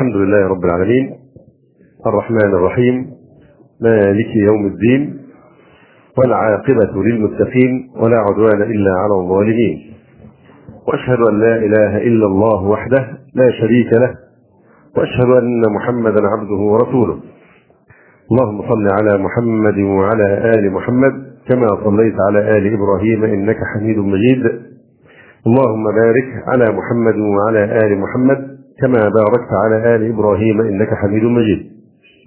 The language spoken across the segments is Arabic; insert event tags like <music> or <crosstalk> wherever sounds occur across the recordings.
الحمد لله رب العالمين. الرحمن الرحيم. مالك يوم الدين. والعاقبة للمتقين. ولا عدوان إلا على الظالمين. وأشهد أن لا إله إلا الله وحده لا شريك له. وأشهد أن محمدا عبده ورسوله. اللهم صل على محمد وعلى آل محمد كما صليت على آل إبراهيم إنك حميد مجيد. اللهم بارك على محمد وعلى آل محمد كما باركت على آل إبراهيم إنك حميد مجيد.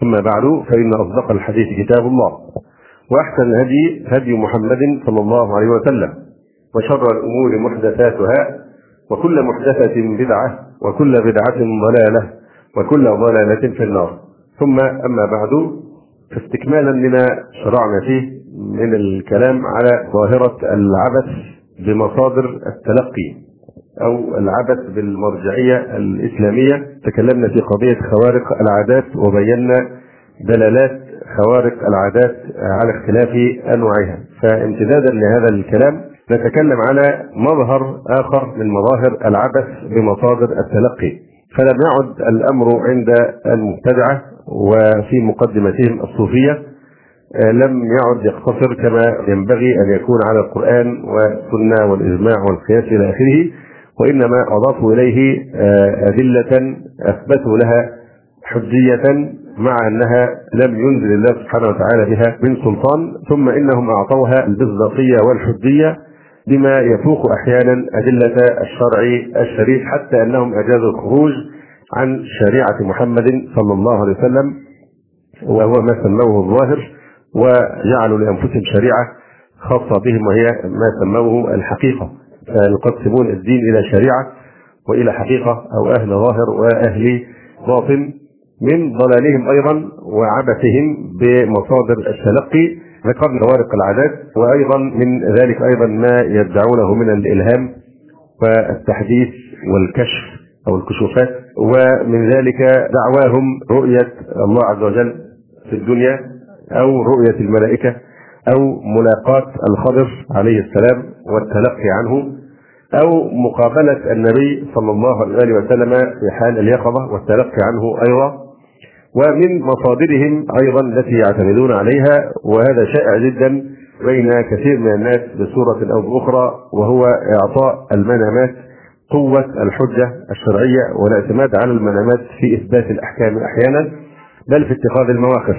أما بعد فإن أصدق الحديث كتاب الله وأحسن الهدي هدي محمد صلى الله عليه وسلم وشر الأمور محدثاتها وكل محدثة بدعة وكل بدعة ضلالة وكل ضلالة في النار. ثم أما بعد فاستكمالا لما شرعنا فيه من الكلام على ظاهرة العبث بمصادر التلقي. أو العبث بالمرجعية الإسلامية. تكلمنا في قضية خوارق العادات وبينا دلالات خوارق العادات على اختلاف أنواعها. فامتدادا لهذا الكلام نتكلم على مظهر آخر من مظاهر العبث بمصادر التلقي. فلم يعد الأمر عند المبتدعة وفي مقدمتهم الصوفية لم يعد يقتصر كما ينبغي أن يكون على القرآن والسنة والإجماع والقياس إلى آخره. وإنما أضافوا إليه أدلة أثبتوا لها حجية مع أنها لم ينزل الله سبحانه وتعالى بها من سلطان ثم إنهم أعطوها المصداقية والحجية بما يفوق أحيانا أدلة الشرع الشريف حتى أنهم أجازوا الخروج عن شريعة محمد صلى الله عليه وسلم وهو ما سموه الظاهر وجعلوا لأنفسهم شريعة خاصة بهم وهي ما سموه الحقيقة. يقسمون الدين إلى شريعة وإلى حقيقة أو أهل ظاهر وأهل باطن من ضلالهم أيضا وعبثهم بمصادر التلقي ذكرنا خوارق العادات وأيضا من ذلك أيضا ما يدعونه من الإلهام والتحديث والكشف أو الكشوفات ومن ذلك دعواهم رؤية الله عز وجل في الدنيا أو رؤية الملائكة أو ملاقاة الخضر عليه السلام والتلقي عنه. أو مقابلة النبي صلى الله عليه وسلم في حال اليقظة والتلقي عنه أيضا ومن مصادرهم أيضا التي يعتمدون عليها وهذا شائع جدا بين كثير من الناس بصورة أو بأخرى وهو إعطاء المنامات قوة الحجة الشرعية والاعتماد على المنامات في إثبات الأحكام أحيانا بل في اتخاذ المواقف.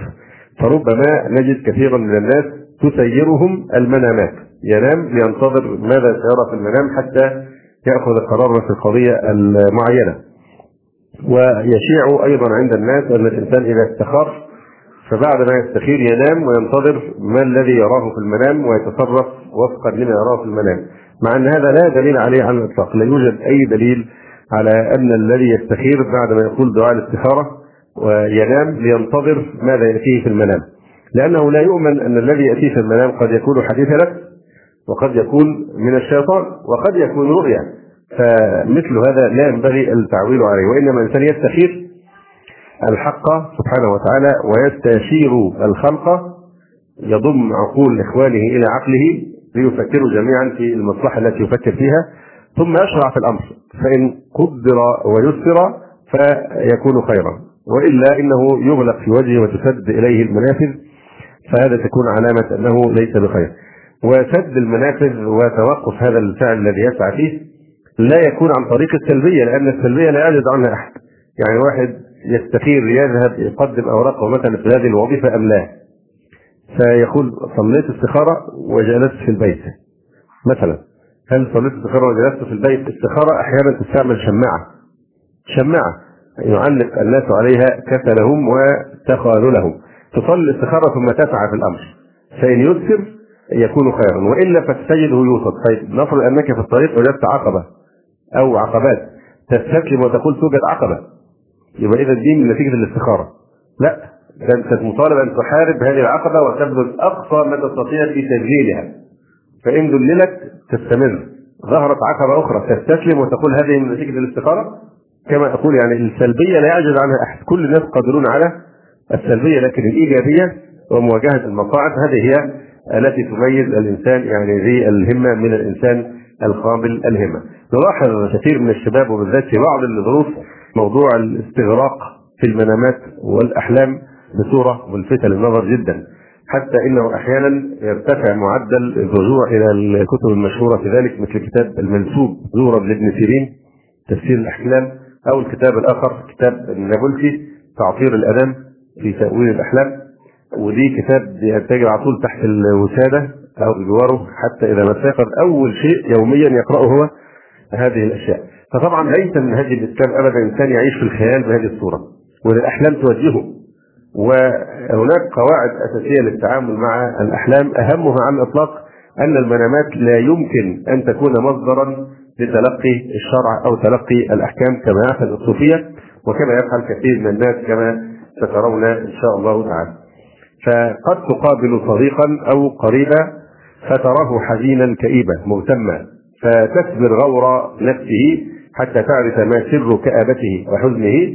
فربما نجد كثيرا من الناس تسيرهم المنامات. ينام لينتظر ماذا سيرى في المنام حتى يأخذ القرار في القضية المعينة. ويشيع أيضا عند الناس أن الإنسان إذا استخار فبعد ما يستخير ينام وينتظر ما الذي يراه في المنام ويتصرف وفقا لما يراه في المنام. مع أن هذا لا دليل عليه على الإطلاق لا يوجد أي دليل على أن الذي يستخير بعد ما يقول دعاء الاستخارة وينام لينتظر ماذا يأتيه في المنام. لأنه لا يؤمن أن الذي يأتيه في المنام قد يكون حديث نفس وقد يكون من الشيطان وقد يكون رؤيا. فمثل هذا لا ينبغي التعويل عليه وإنما الإنسان يستخير الحق سبحانه وتعالى ويستشير الخلق يضم عقول إخوانه إلى عقله ليفكروا جميعا في المصلحة التي يفكر فيها. ثم يشرع في الأمر فإن قدر ويسر فيكون خيرا. وإلا إنه يغلق في وجهه وتسد إليه المنافذ فهذا تكون علامة أنه ليس بخير. وسد المنافذ وتوقف هذا الفعل الذي يسعى فيه لا يكون عن طريق السلبية لأن السلبية لا يعجز عنها أحد. يعني واحد يستخير يذهب يقدم أوراقه مثلا في هذه الوظيفة أم لا. فيقول صليت استخارة وجلست في البيت. مثلا هل صليت استخارة وجلست في البيت؟ استخارة أحيانا تستعمل شماعة. شماعة يعلق الناس عليها كسلهم وتخاذلهم. تصلي الاستخارة ثم تسعى في الأمر. فإن يسر يكون خيرا. وإلا فتجده يوسف طيب نفرض أنك في الطريق وجدت عقبة أو عقبات تستسلم وتقول توجد عقبة. يبقى إذا دي من نتيجة الاستخارة. لا ده أنت مطالب أن تحارب هذه العقبة وتبذل أقصى ما تستطيع في تسجيلها. فإن دللت تستمر. ظهرت عقبة أخرى تستسلم وتقول هذه من نتيجة الاستخارة. كما أقول يعني السلبية لا يعجز عنها أحد. كل الناس قادرون على السلبية لكن الإيجابية ومواجهة المصاعب هذه هي التي تميز الإنسان يعني ذي الهمة من الإنسان القابل الهمة. نلاحظ كثير من الشباب وبالذات في بعض الظروف موضوع الاستغراق في المنامات والأحلام بصورة ملفتة للنظر جدا. حتى إنه أحيانا يرتفع معدل الرجوع إلى الكتب المشهورة في ذلك مثل كتاب المنسوب زورا لابن سيرين تفسير الأحلام أو الكتاب الآخر كتاب النابلسي تعطير الانام في تأويل الأحلام. ودي كتاب بيتجه على طول تحت الوسادة أو بجواره حتى إذا ما سافر أول شيء يوميا يقرأه هو هذه الأشياء. فطبعا ليس من هدي الاسلام ابدا انسان يعيش في الخيال بهذه الصورة. والاحلام توجهه. وهناك قواعد أساسية للتعامل مع الأحلام. أهمها على الإطلاق أن المنامات لا يمكن أن تكون مصدرا لتلقي الشرع أو تلقي الأحكام كما يفعل الصوفية وكما يفعل كثير من الناس كما سترون إن شاء الله تعالى. فقد تقابل صديقا أو قريبا فتراه حزينا كئيبا مهتما. فتثمر غور نفسه حتى تعرف ما سر كآبته وحزنه.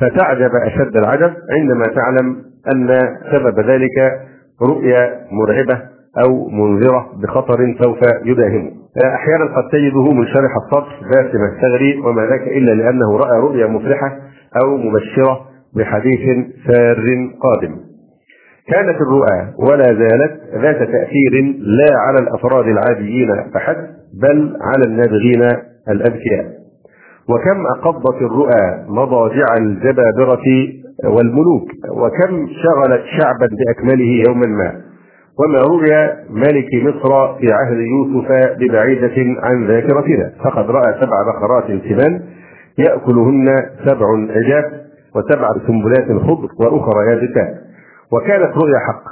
فتعجب أشد العجب عندما تعلم أن سبب ذلك رؤيا مرعبة أو منذرة بخطر سوف يداهمه. أحيانا قد تجده منشرح الصدر باسم الثغر وما ذاك إلا لأنه رأى رؤيا مفرحة أو مبشرة بحديث سار قادم. كانت الرؤى ولا زالت ذات تأثير لا على الأفراد العاديين فحسب بل على النابغين الأذكياء. وكم أقضت الرؤى مضاجع الجبابرة والملوك وكم شغلت شعبا بأكمله يوما ما. وما روي ملك مصر في عهد يوسف ببعيدة عن ذاكرتنا. فقد رأى سبع بقرات سمان يأكلهن سبع عجاف وسبع سنبلات خضر وأخرى يابسات. وكانت رؤيا حق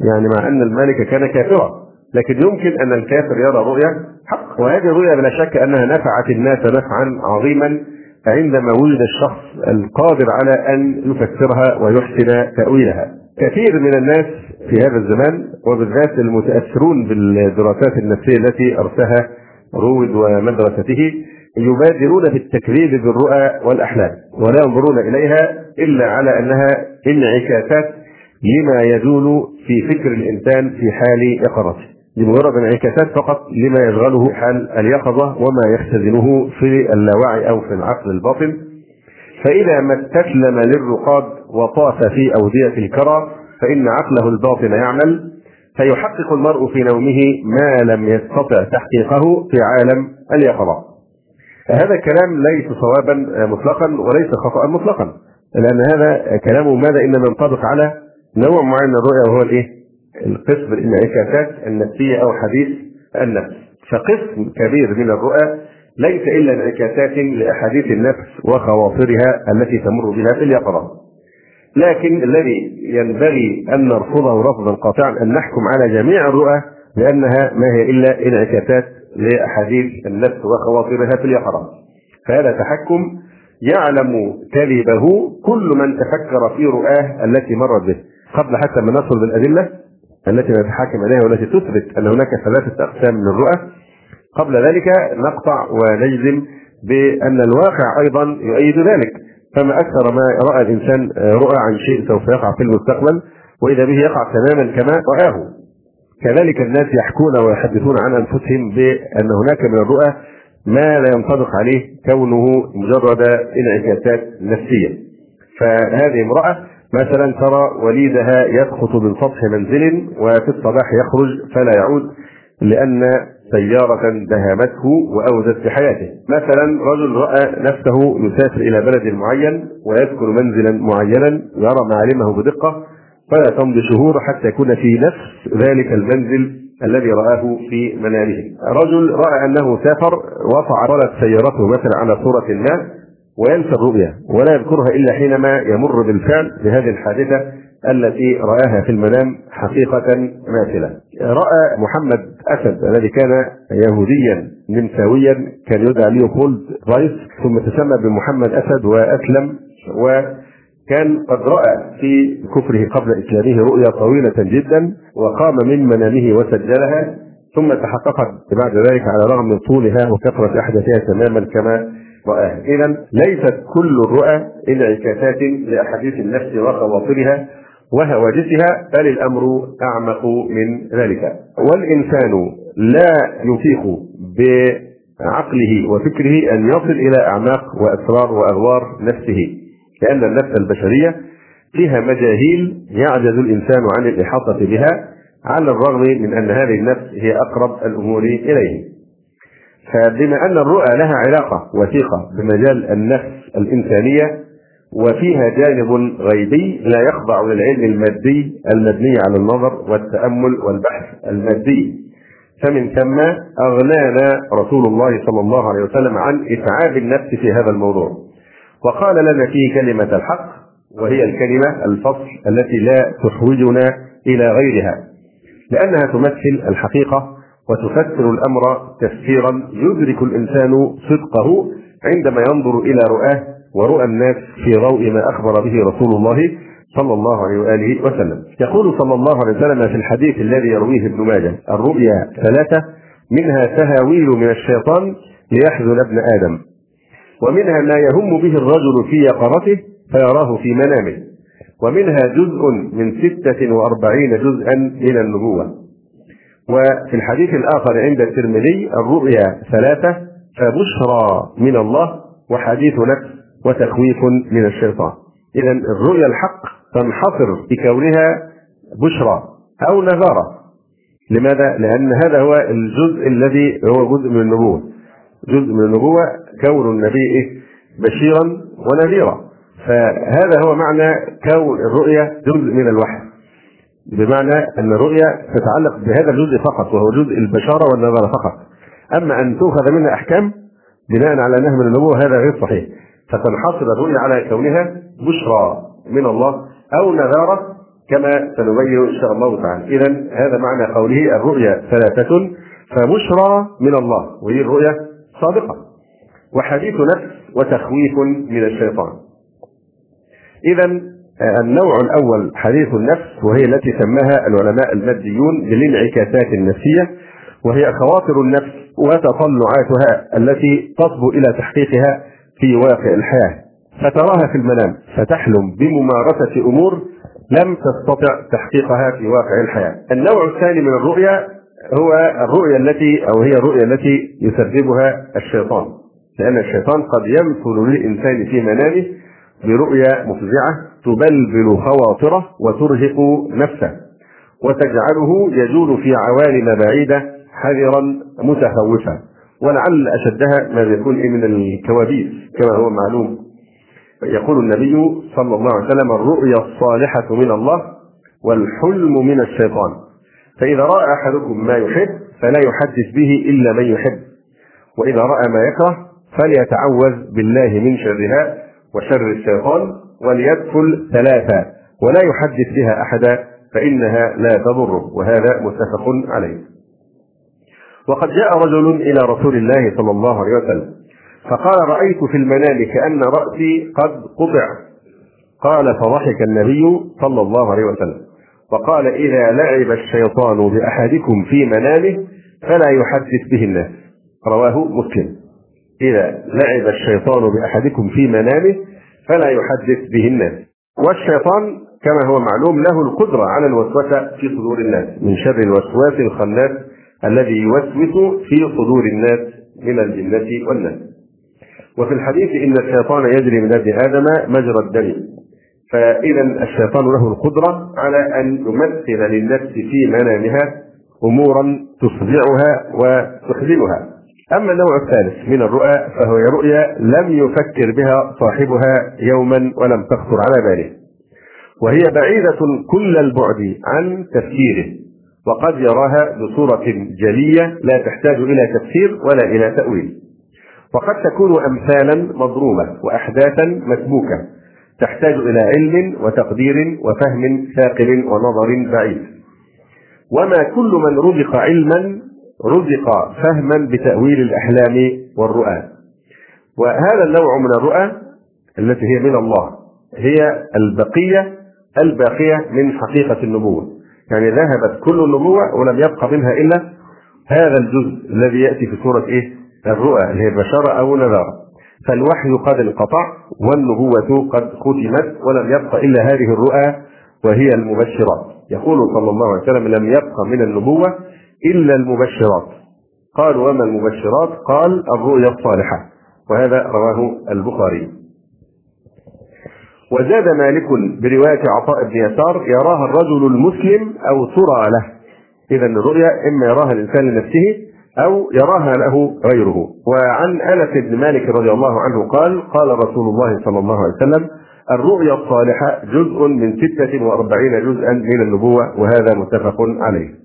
يعني مع أن الملك كان كافرا لكن يمكن أن الكافر يرى رؤيا حق وهذه الرؤيا بلا شك أنها نفعت الناس نفعا عظيما عندما وجد الشخص القادر على أن يفسرها ويحسن تأويلها. كثير من الناس في هذا الزمان وبالذات المتأثرون بالدراسات النفسية التي أرساها رويد ومدرسته يبادرون بالتكذيب بالرؤى والأحلام ولا ينظرون إليها إلا على أنها انعكاسات لما يدول في فكر الإنسان في حال يقظته لمجرد انعكاسات فقط لما يشغله حال اليقظة وما يختزنه في اللاوعي أو في العقل الباطن. فإذا ما استسلم للرقاد وطاف في أودية الكرى فإن عقله الباطن يعمل. فيحقق المرء في نومه ما لم يستطع تحقيقه في عالم اليقظة. هذا الكلام ليس صوابا مطلقا وليس خطأ مطلقا. لأن هذا كلامه ماذا إنما ينطبق على نوع معين من الرؤيا وهو الإيه؟ القسم الانعكاسات النفسية أو حديث النفس. فقسم كبير من الرؤى ليس إلا انعكاسات لأحاديث النفس وخواطرها التي تمر بها في اليقظة. لكن الذي ينبغي أن نرفضه رفضا قاطعا أن نحكم على جميع الرؤى لأنها ما هي إلا انعكاسات لأحاديث النفس وخواطرها في اليقظة. فهذا تحكم يعلم كذبه كل من تفكر في رؤاه التي مرت به. قبل حتى ما ندخل بالأدلة التي نتحاكم عليها والتي تثبت أن هناك ثلاثة أقسام من الرؤى. قبل ذلك نقطع ونجزم بأن الواقع أيضا يؤيد ذلك. فما أكثر ما رأى الإنسان رؤى عن شيء سوف يقع في المستقبل وإذا به يقع تماما كما رآه. كذلك الناس يحكون ويحدثون عن أنفسهم بأن هناك من الرؤى ما لا ينطبق عليه كونه مجرد انعكاسات نفسية. فهذه امرأة مثلا ترى وليدها يسقط من سطح منزل وفي الصباح يخرج فلا يعود لأن سيارة دهمته وأوذت بحياته مثلا رجل رأى نفسه يسافر إلى بلد معين ويسكن منزلا معينا يرى معالمه بدقة فلا تمضي شهور حتى يكون في نفس ذلك المنزل الذي رآه في منامه. رجل رأى أنه سافر وفعلت سيارته مثلا على صورة ما وينسى الرؤيا ولا يذكرها إلا حينما يمر بالفعل بهذه الحادثة التي رآها في المنام حقيقة ماثله. رأى محمد أسد الذي كان يهوديا نمساويا كان يدعى ليوبولد رايس ثم تسمى بمحمد أسد وأسلم وكان قد رأى في كفره قبل إسلامه رؤيا طويلة جدا وقام من منامه وسجلها ثم تحققت بعد ذلك على الرغم من طولها وكثرة أحداثها تماما كما رآها إذا ليست كل الرؤى انعكاسات لأحاديث النفس وخواطرها وهواجسها بل الأمر أعمق من ذلك. والإنسان لا يطيق عقله وفكره أن يصل إلى أعماق وأسرار وأغوار نفسه لأن النفس البشرية فيها مجاهيل يعجز الإنسان عن الإحاطة بها على الرغم من أن هذه النفس هي أقرب الأمور إليه. فبما أن الرؤى لها علاقة وثيقة بمجال النفس الإنسانية وفيها جانب غيبي لا يخضع للعلم المادي المبني على النظر والتأمل والبحث المادي. فمن ثم أغنانا رسول الله صلى الله عليه وسلم عن إتعاب النفس في هذا الموضوع. وقال لنا فيه كلمة الحق وهي الكلمة الفصل التي لا تحوجنا إلى غيرها لأنها تمثل الحقيقة وتفسر الأمر تفسيرا. يدرك الإنسان صدقه عندما ينظر إلى رؤاه ورؤى الناس في ضوء ما أخبر به رسول الله صلى الله عليه وآله وسلم. يقول صلى الله عليه وسلم في الحديث الذي يرويه ابن ماجه الرؤيا ثلاثة منها تهاويل من الشيطان ليحزن ابن آدم ومنها ما يهم به الرجل في يقظته فيراه في منامه ومنها جزء من ستة وأربعين جزءا من النبوة. وفي الحديث الآخر عند الترمذي الرؤيا ثلاثة فبشرى من الله وحديث نفس وتخويف من الشيطان. إذا الرؤيا الحق تنحصر في كونها بشرى أو نذارة. لماذا؟ لأن هذا هو الجزء الذي هو جزء من النبوة. جزء من النبوة كون النبي بشيرا ونذيرا. فهذا هو معنى كون الرؤيا جزء من الوحي. بمعنى أن الرؤيا تتعلق بهذا الجزء فقط وهو جزء البشارة والنظر فقط. أما أن تؤخذ منها أحكام بناء على انها من النبوة هذا غير صحيح. فتنحصر الرؤيا على كونها بشرى من الله أو نذاره كما سنبين إن شاء الله تعالى. إذا هذا معنى قوله الرؤيا ثلاثة فبشرى من الله وهي الرؤيا صادقه وحديث نفس وتخويف من الشيطان. إذا النوع الأول حديث النفس وهي التي سماها العلماء الماديون بالانعكاسات النفسية وهي خواطر النفس وتطلعاتها التي تصبو إلى تحقيقها في واقع الحياة فتراها في المنام فتحلم بممارسة أمور لم تستطع تحقيقها في واقع الحياة. النوع الثاني من الرؤيا هو الرؤيا التي أو هي الرؤيا التي يسببها الشيطان. لأن الشيطان قد يمثل للإنسان في منامه برؤيا مفزعة تبلبل خواطره وترهق نفسه وتجعله يجول في عوالم بعيده حذرا متخوفا ولعل أشدها ما يكون من الكوابيس كما هو معلوم. يقول النبي صلى الله عليه وسلم الرؤيا الصالحة من الله والحلم من الشيطان. فإذا رأى أحدكم ما يحب فلا يحدث به إلا من يحب وإذا رأى ما يكره فليتعوذ بالله من شرها وشر الشيطان. وليدخل ثلاثة ولا يحدث بها أحدا فإنها لا تضره وهذا متفق عليه. وقد جاء رجل إلى رسول الله صلى الله عليه وسلم فقال رأيت في المنام كأن رأسي قد قطع. قال فضحك النبي صلى الله عليه وسلم. وقال إذا لعب الشيطان بأحدكم في منامه فلا يحدث به الناس. رواه مسلم. إذا لعب الشيطان بأحدكم في منامه فلا يحدث به الناس والشيطان كما هو معلوم له القدرة على الوسوسة في صدور الناس من شر الوسواس الخناس الذي يوسوس في صدور الناس من الجنة والناس. وفي الحديث إن الشيطان يجري من ابن آدم مجرى الدم. فإذا الشيطان له القدرة على أن يمثل للنفس في منامها أمورا تفزعها وتحزنها أما النوع الثالث من الرؤى فهو رؤيا لم يفكر بها صاحبها يوما ولم تخطر على باله. وهي بعيدة كل البعد عن تفكيره وقد يراها بصورة جلية لا تحتاج إلى تفسير ولا إلى تأويل. وقد تكون أمثالا مضروبة وأحداثا مسبوكة تحتاج إلى علم وتقدير وفهم ثاقب ونظر بعيد. وما كل من رزق علما رزق فهما بتأويل الأحلام والرؤى. وهذا النوع من الرؤى التي هي من الله هي البقية الباقية من حقيقة النبوة. يعني ذهبت كل النبوة ولم يبق منها إلا هذا الجزء الذي يأتي في سورة إيه؟ الرؤى اللي هي بشارة أو نذارة فالوحي قد انقطع والنبوة قد ختمت ولم يبق إلا هذه الرؤى وهي المبشرات يقول صلى الله عليه وسلم لم يبق من النبوة إلا المبشرات. قالوا وما المبشرات؟ قال الرؤيا الصالحة. وهذا رواه البخاري. وزاد مالك برواية عطاء بن يسار يراها الرجل المسلم أو ترى له. إذا الرؤيا إما يراها الإنسان لنفسه أو يراها له غيره. وعن أنس بن مالك رضي الله عنه قال قال رسول الله صلى الله عليه وسلم الرؤيا الصالحة جزء من ستة وأربعين جزءا من النبوة وهذا متفق عليه.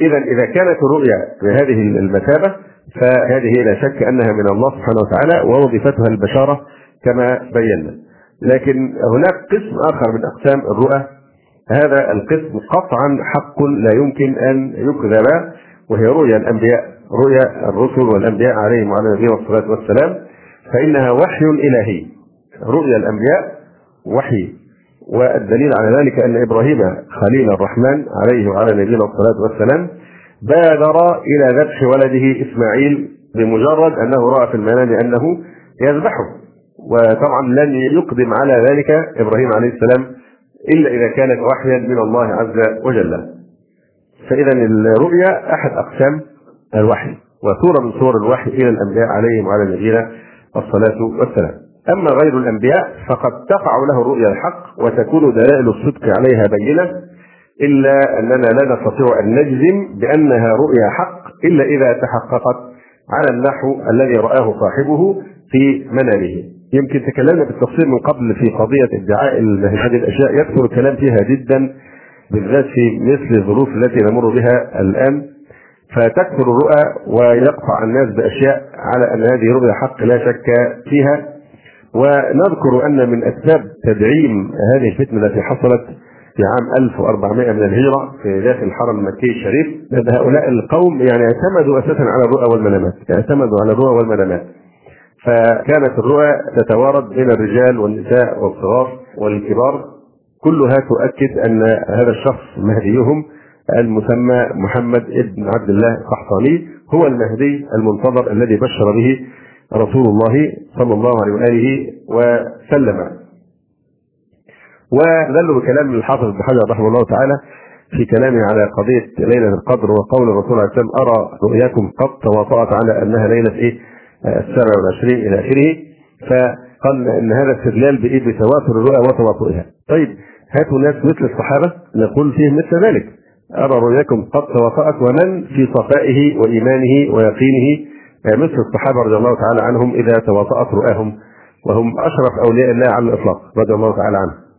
إذا إذا كانت الرؤيا بهذه المثابة فهذه لا شك أنها من الله سبحانه وتعالى ووظيفتها البشارة كما بينا. لكن هناك قسم آخر من أقسام الرؤى. هذا القسم قطعا حق لا يمكن أن يكذب وهي رؤيا الأنبياء رؤيا الرسل والأنبياء عليهم وعلى نبينا الصلاة والسلام فإنها وحي إلهي. رؤيا الأنبياء وحي والدليل على ذلك أن إبراهيم خليل الرحمن عليه وعلى نبينا الصلاة والسلام بادر إلى ذبح ولده إسماعيل بمجرد أنه رأى في المنام أنه يذبحه. وطبعا لن يقدم على ذلك إبراهيم عليه السلام إلا إذا كانت وحيا من الله عز وجل. فإذا الرؤيا أحد أقسام الوحي وسورة من سور الوحي إلى الأنبياء عليهم وعلى نبينا الصلاة والسلام. أما غير الأنبياء فقد تقع له الرؤيا الحق وتكون دلائل الصدق عليها بينة إلا أننا لا نستطيع أن نجزم بأنها رؤيا حق إلا إذا تحققت على النحو الذي رآه صاحبه في منامه. يمكن تكلمنا بالتفصيل من قبل في قضية ادعاء هذه الأشياء. يكثر الكلام فيها جدا بالذات في مثل الظروف التي نمر بها الآن. فتكثر الرؤى ويقطع الناس بأشياء على أن هذه رؤيا حق لا شك فيها. ونذكر أن من أسباب تدعيم هذه الفتنة التي حصلت في عام 1400 من الهجرة في داخل الحرم المكي الشريف لأن هؤلاء القوم يعني اعتمدوا أساسا على الرؤى والمنامات اعتمدوا على الرؤى والمنامات فكانت الرؤى تتوارد بين الرجال والنساء والصغار والكبار. كلها تؤكد أن هذا الشخص مهديهم المسمى محمد ابن عبد الله القحطاني هو المهدي المنتظر الذي بشر به رسول الله صلى الله عليه وآله وسلم. ودلوا بكلام الحافظ ابن حجر رحمه الله تعالى في كلامه على قضية ليلة القدر وقول الرسول عليه السلام أرى رؤياكم قد تواطأت على أنها ليلة إيه؟ السابع والعشرين إلى آخره. فقال إن هذا استدلال بإيه؟ بتواتر الرؤى وتواطؤها طيب هاتوا ناس مثل الصحابة نقول فيهم مثل ذلك أرى رؤياكم قد تواطأت ومن في صفائه وإيمانه ويقينه مثل الصحابة رضي الله تعالى عنهم إذا تواطأت رؤاهم وهم أشرف أولياء الله على الإطلاق رضي الله تعالى عنهم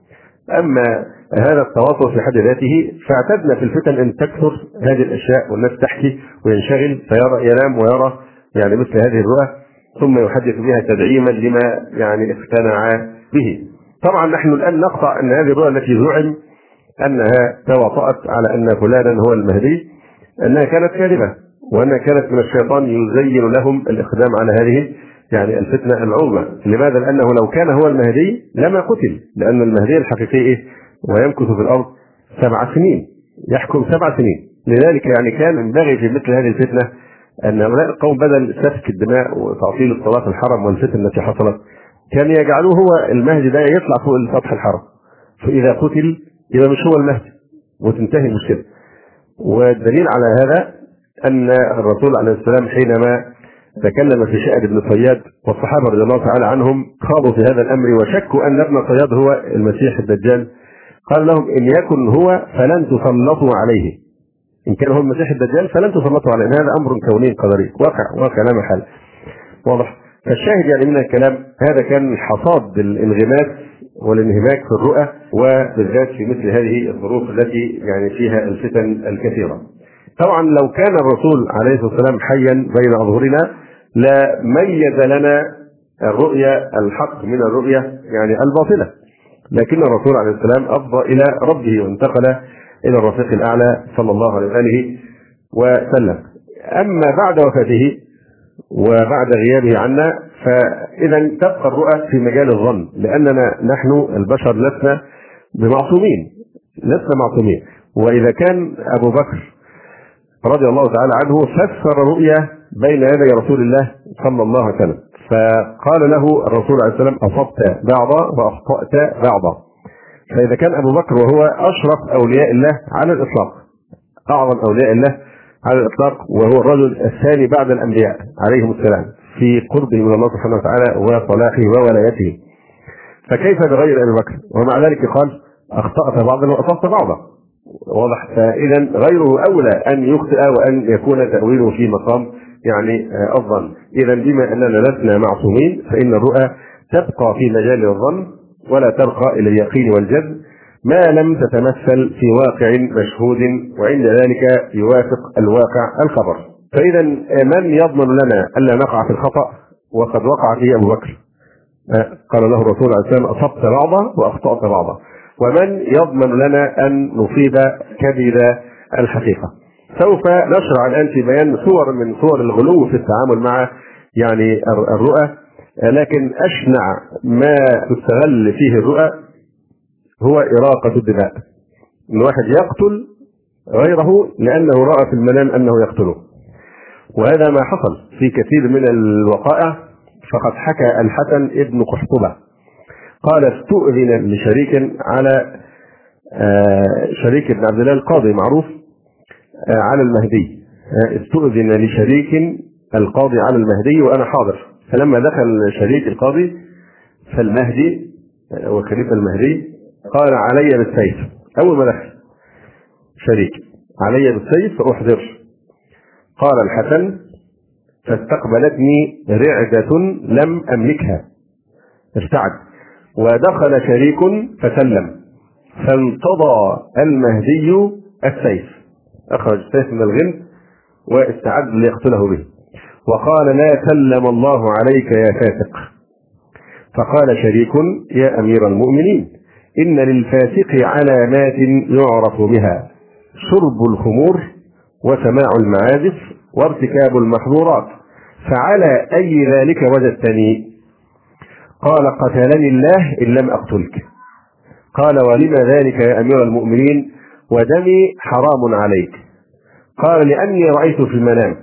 أما هذا التواطؤ في حد ذاته فاعتدنا في الفتن أن تكثر هذه الأشياء والناس تحكي وينشغل فيرى ينام ويرى يعني مثل هذه الرؤى ثم يحدث بها تدعيما لما يعني اقتنع به. طبعا نحن الآن نقطع أن هذه الرؤى التي زعم أنها تواطأت على أن فلانا هو المهدي أنها كانت كاذبة. وأنها كانت من الشيطان يزين لهم الإقدام على هذه يعني الفتنة العظمى. لماذا؟ لأنه لو كان هو المهدي لما قتل. لأن المهدي الحقيقي إيه؟ ويمكث في الأرض سبع سنين. يحكم سبع سنين. لذلك يعني كان ينبغي في مثل هذه الفتنة أن هؤلاء القوم بدل سفك الدماء وتعطيل الصلاة في الحرم والفتن التي حصلت كان يجعلوه هو المهدي ده يطلع فوق سطح الحرم. فإذا قتل يبقى مش هو المهدي وتنتهي المشكلة. والدليل على هذا أن الرسول عليه السلام حينما تكلم في شأن ابن صياد والصحابة رضي الله تعالى عنهم خاضوا في هذا الأمر وشكوا أن ابن صياد هو المسيح الدجال قال لهم إن يكن هو فلن تسلطوا عليه. إن كان هو المسيح الدجال فلن تسلطوا عليه. هذا أمر كوني قدري. واقع واقع لا محل. واضح. فالشاهد يعني من الكلام هذا كان حصاد الانغماس والانهماك في الرؤى وبالذات في مثل هذه الظروف التي يعني فيها الفتن الكثيرة. طبعا لو كان الرسول عليه الصلاة والسلام حيا بين اظهرنا لميز لنا الرؤيا الحق من الرؤيا يعني الباطلة. لكن الرسول عليه السلام أفضى إلى ربه وانتقل إلى الرفيق الأعلى صلى الله عليه وآله وسلم. أما بعد وفاته وبعد غيابه عنا فإذا تبقى الرؤى في مجال الظن لأننا نحن البشر لسنا بمعصومين لسنا معصومين وإذا كان أبو بكر رضي الله تعالى عنه فسر رؤيا بين يدي رسول الله صلى الله عليه وسلم. فقال له الرسول عليه السلام أصبت بعضا وأخطأت بعضا. فإذا كان أبو بكر وهو أشرف أولياء الله على الإطلاق أعظم أولياء الله على الإطلاق وهو الرجل الثاني بعد الأنبياء عليهم السلام في قربه من الله سبحانه وتعالى وصلاحه وولايته. فكيف بغير أبي بكر؟ ومع ذلك قال أخطأت بعضا وأصبت بعضا. واضح. فإذا غيره أولى أن يخطئ وأن يكون تأويله في مقام يعني آه، الظن إذا بما أننا لسنا معصومين فإن الرؤى تبقى في مجال الظن ولا ترقى إلى اليقين والجزم ما لم تتمثل في واقع مشهود وعند ذلك يوافق الواقع الخبر. فإذا آه، من يضمن لنا الا نقع في الخطأ؟ وقد وقع فيه أبو بكر. آه، قال له الرسول عليه السلام أصبت بعضا وأخطأت بعضا. ومن يضمن لنا أن نصيب كبد الحقيقة. سوف نشرع الآن في بيان صور من صور الغلو في التعامل مع يعني الرؤى لكن أشنع ما تستغل فيه الرؤى هو إراقة الدماء. إن واحد يقتل غيره لأنه رأى في المنام أنه يقتله. وهذا ما حصل في كثير من الوقائع فقد حكى الحسن ابن قحطبة. قال استؤذن لشريك على آه، شريك ابن عبد الله القاضي معروف آه، على المهدي. آه، استؤذن لشريك القاضي على المهدي وأنا حاضر. فلما دخل شريك القاضي فالمهدي وخليفة المهدي قال علي بالسيف. أول ما دخل شريك علي بالسيف احذر قال الحسن فاستقبلتني رعدة لم أملكها. ارتعد. ودخل شريك فسلم. فانتضى المهدي السيف. أخرج السيف من الغل واستعد ليقتله به. وقال لا سلم الله عليك يا فاسق. فقال شريك يا أمير المؤمنين إن للفاسق علامات يعرف بها شرب الخمور وسماع المعازف وارتكاب المحظورات. فعلى أي ذلك وجدتني قال قتلني الله إن لم أقتلك. قال ولم ذلك يا أمير المؤمنين؟ ودمي حرام عليك. قال لأني رأيت في المنام.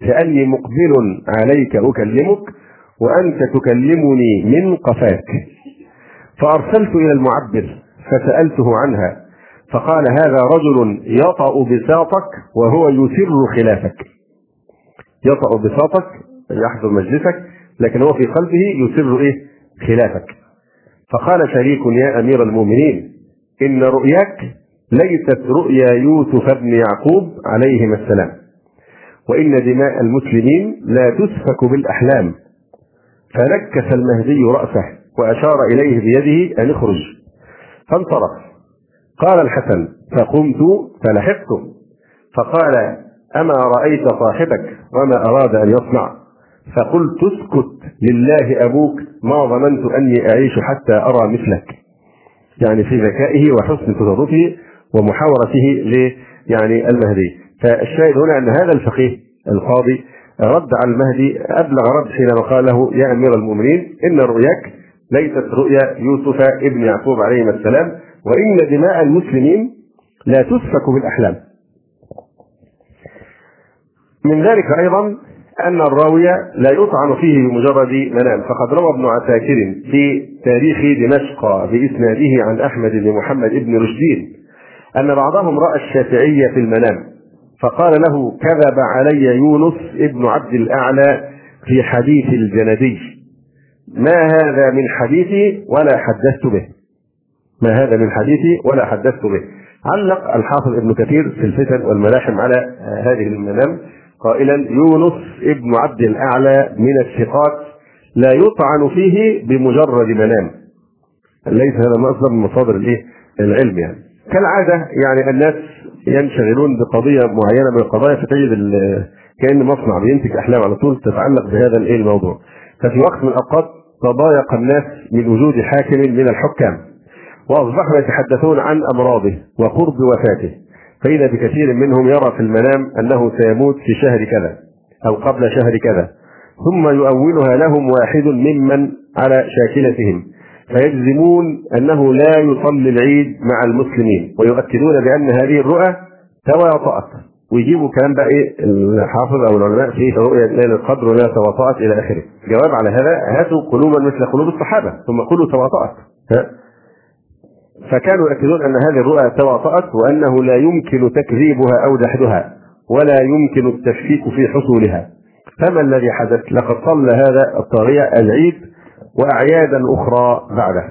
كأني مقبل عليك أكلمك وأنت تكلمني من قفاك. فأرسلت إلى المعبر فسألته عنها. فقال هذا رجل يطأ بساطك وهو يسر خلافك. يطأ بساطك يحضر مجلسك لكن هو في قلبه يسر إيه؟ خلافك. فقال شريك يا أمير المؤمنين إن رؤياك ليست رؤيا يوسف بن يعقوب عليهما السلام وإن دماء المسلمين لا تسفك بالأحلام. فنكس المهدي رأسه وأشار إليه بيده أن اخرج. فانصرف. قال الحسن فقمت فلحقته فقال أما رأيت صاحبك وما أراد أن يصنع؟ فقلت اسكت لله أبوك ما ظننت أني أعيش حتى أرى مثلك. يعني في ذكائه وحسن تصرفه ومحاورته ل يعني المهدي. فالشاهد هنا أن هذا الفقيه القاضي رد على المهدي أبلغ رد حينما قال له يا أمير المؤمنين إن رؤياك ليست رؤيا يوسف ابن يعقوب عليهما السلام وإن دماء المسلمين لا تسفك بالاحلام من ذلك أيضا أن الراوي لا يطعن فيه بمجرد منام. فقد روى ابن عساكر في تاريخ دمشق بإسناده عن أحمد بن محمد بن رشدين أن بعضهم رأى الشافعي في المنام فقال له كذب علي يونس ابن عبد الأعلى في حديث الجندي. ما هذا من حديثي ولا حدثت به. ما هذا من حديثي ولا حدثت به. علق الحافظ ابن كثير في الفتن والملاحم على هذه المنام. قائلا يونس ابن عبد الأعلى من الثقات لا يطعن فيه بمجرد منام. ليس هذا مصدر من مصادر الايه العلم يعني. كالعادة يعني الناس ينشغلون بقضية معينة من القضايا فتجد كأن مصنع بينتج أحلام على طول تتعلق بهذا الإيه الموضوع. ففي وقت من الأوقات تضايق الناس من وجود حاكم من الحكام واصبحوا يتحدثون عن أمراضه وقرب وفاته. فإذا بكثير منهم يرى في المنام أنه سيموت في شهر كذا أو قبل شهر كذا ثم يؤولها لهم واحد ممن على شاكلتهم فيجزمون أنه لا يصلي العيد مع المسلمين ويؤكدون بأن هذه الرؤى تواطأت ويجيبوا كلام بقى إيه الحافظ أو العلماء في رؤيا ليلة القدر ولا تواطأت إلى آخره. جواب على هذا هاتوا قلوبا مثل قلوب الصحابة ثم قولوا تواطأت. فكانوا يؤكدون أن هذه الرؤى تواطأت وأنه لا يمكن تكذيبها أو جحدها ولا يمكن التشكيك في حصولها. فما الذي حدث؟ لقد صلى هذا الطاغية العيد وأعيادا أخرى بعده.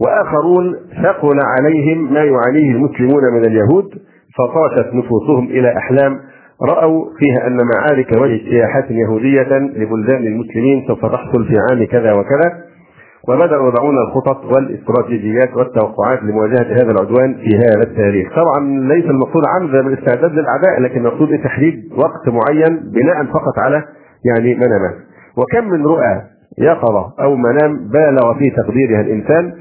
وآخرون ثقل عليهم ما يعانيه المسلمون من اليهود فطاشت نفوسهم إلى أحلام. رأوا فيها أن معارك واجتياحات يهودية لبلدان المسلمين سوف تحصل في عام كذا وكذا. وبدأوا يضعون الخطط والاستراتيجيات والتوقعات لمواجهة هذا العدوان في هذا التاريخ. طبعا ليس المقصود عمدا بالاستعداد للأعداء لكن المقصود تحديد وقت معين بناء فقط على يعني منامات. وكم من رؤى يقظة أو منام بالغ في تقديرها الإنسان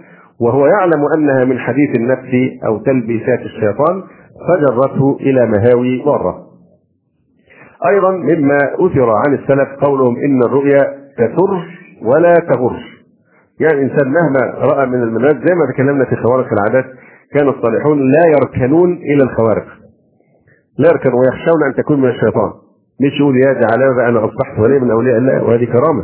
وهو يعلم أنها من حديث النفس أو تلبيسات الشيطان فجرته إلى مهاوي ضارة. أيضا مما أثر عن السلف قولهم إن الرؤيا تسر ولا تغر. يعني الإنسان مهما رأى من المنازل زي ما تكلمنا في خوارق العادات كان الصالحون لا يركنون إلى الخوارق. لا يركنون ويخشون أن تكون من الشيطان. مش يقول يا دي علامه أنا أصبحت ولي من أولياء الله وهذه كرامة.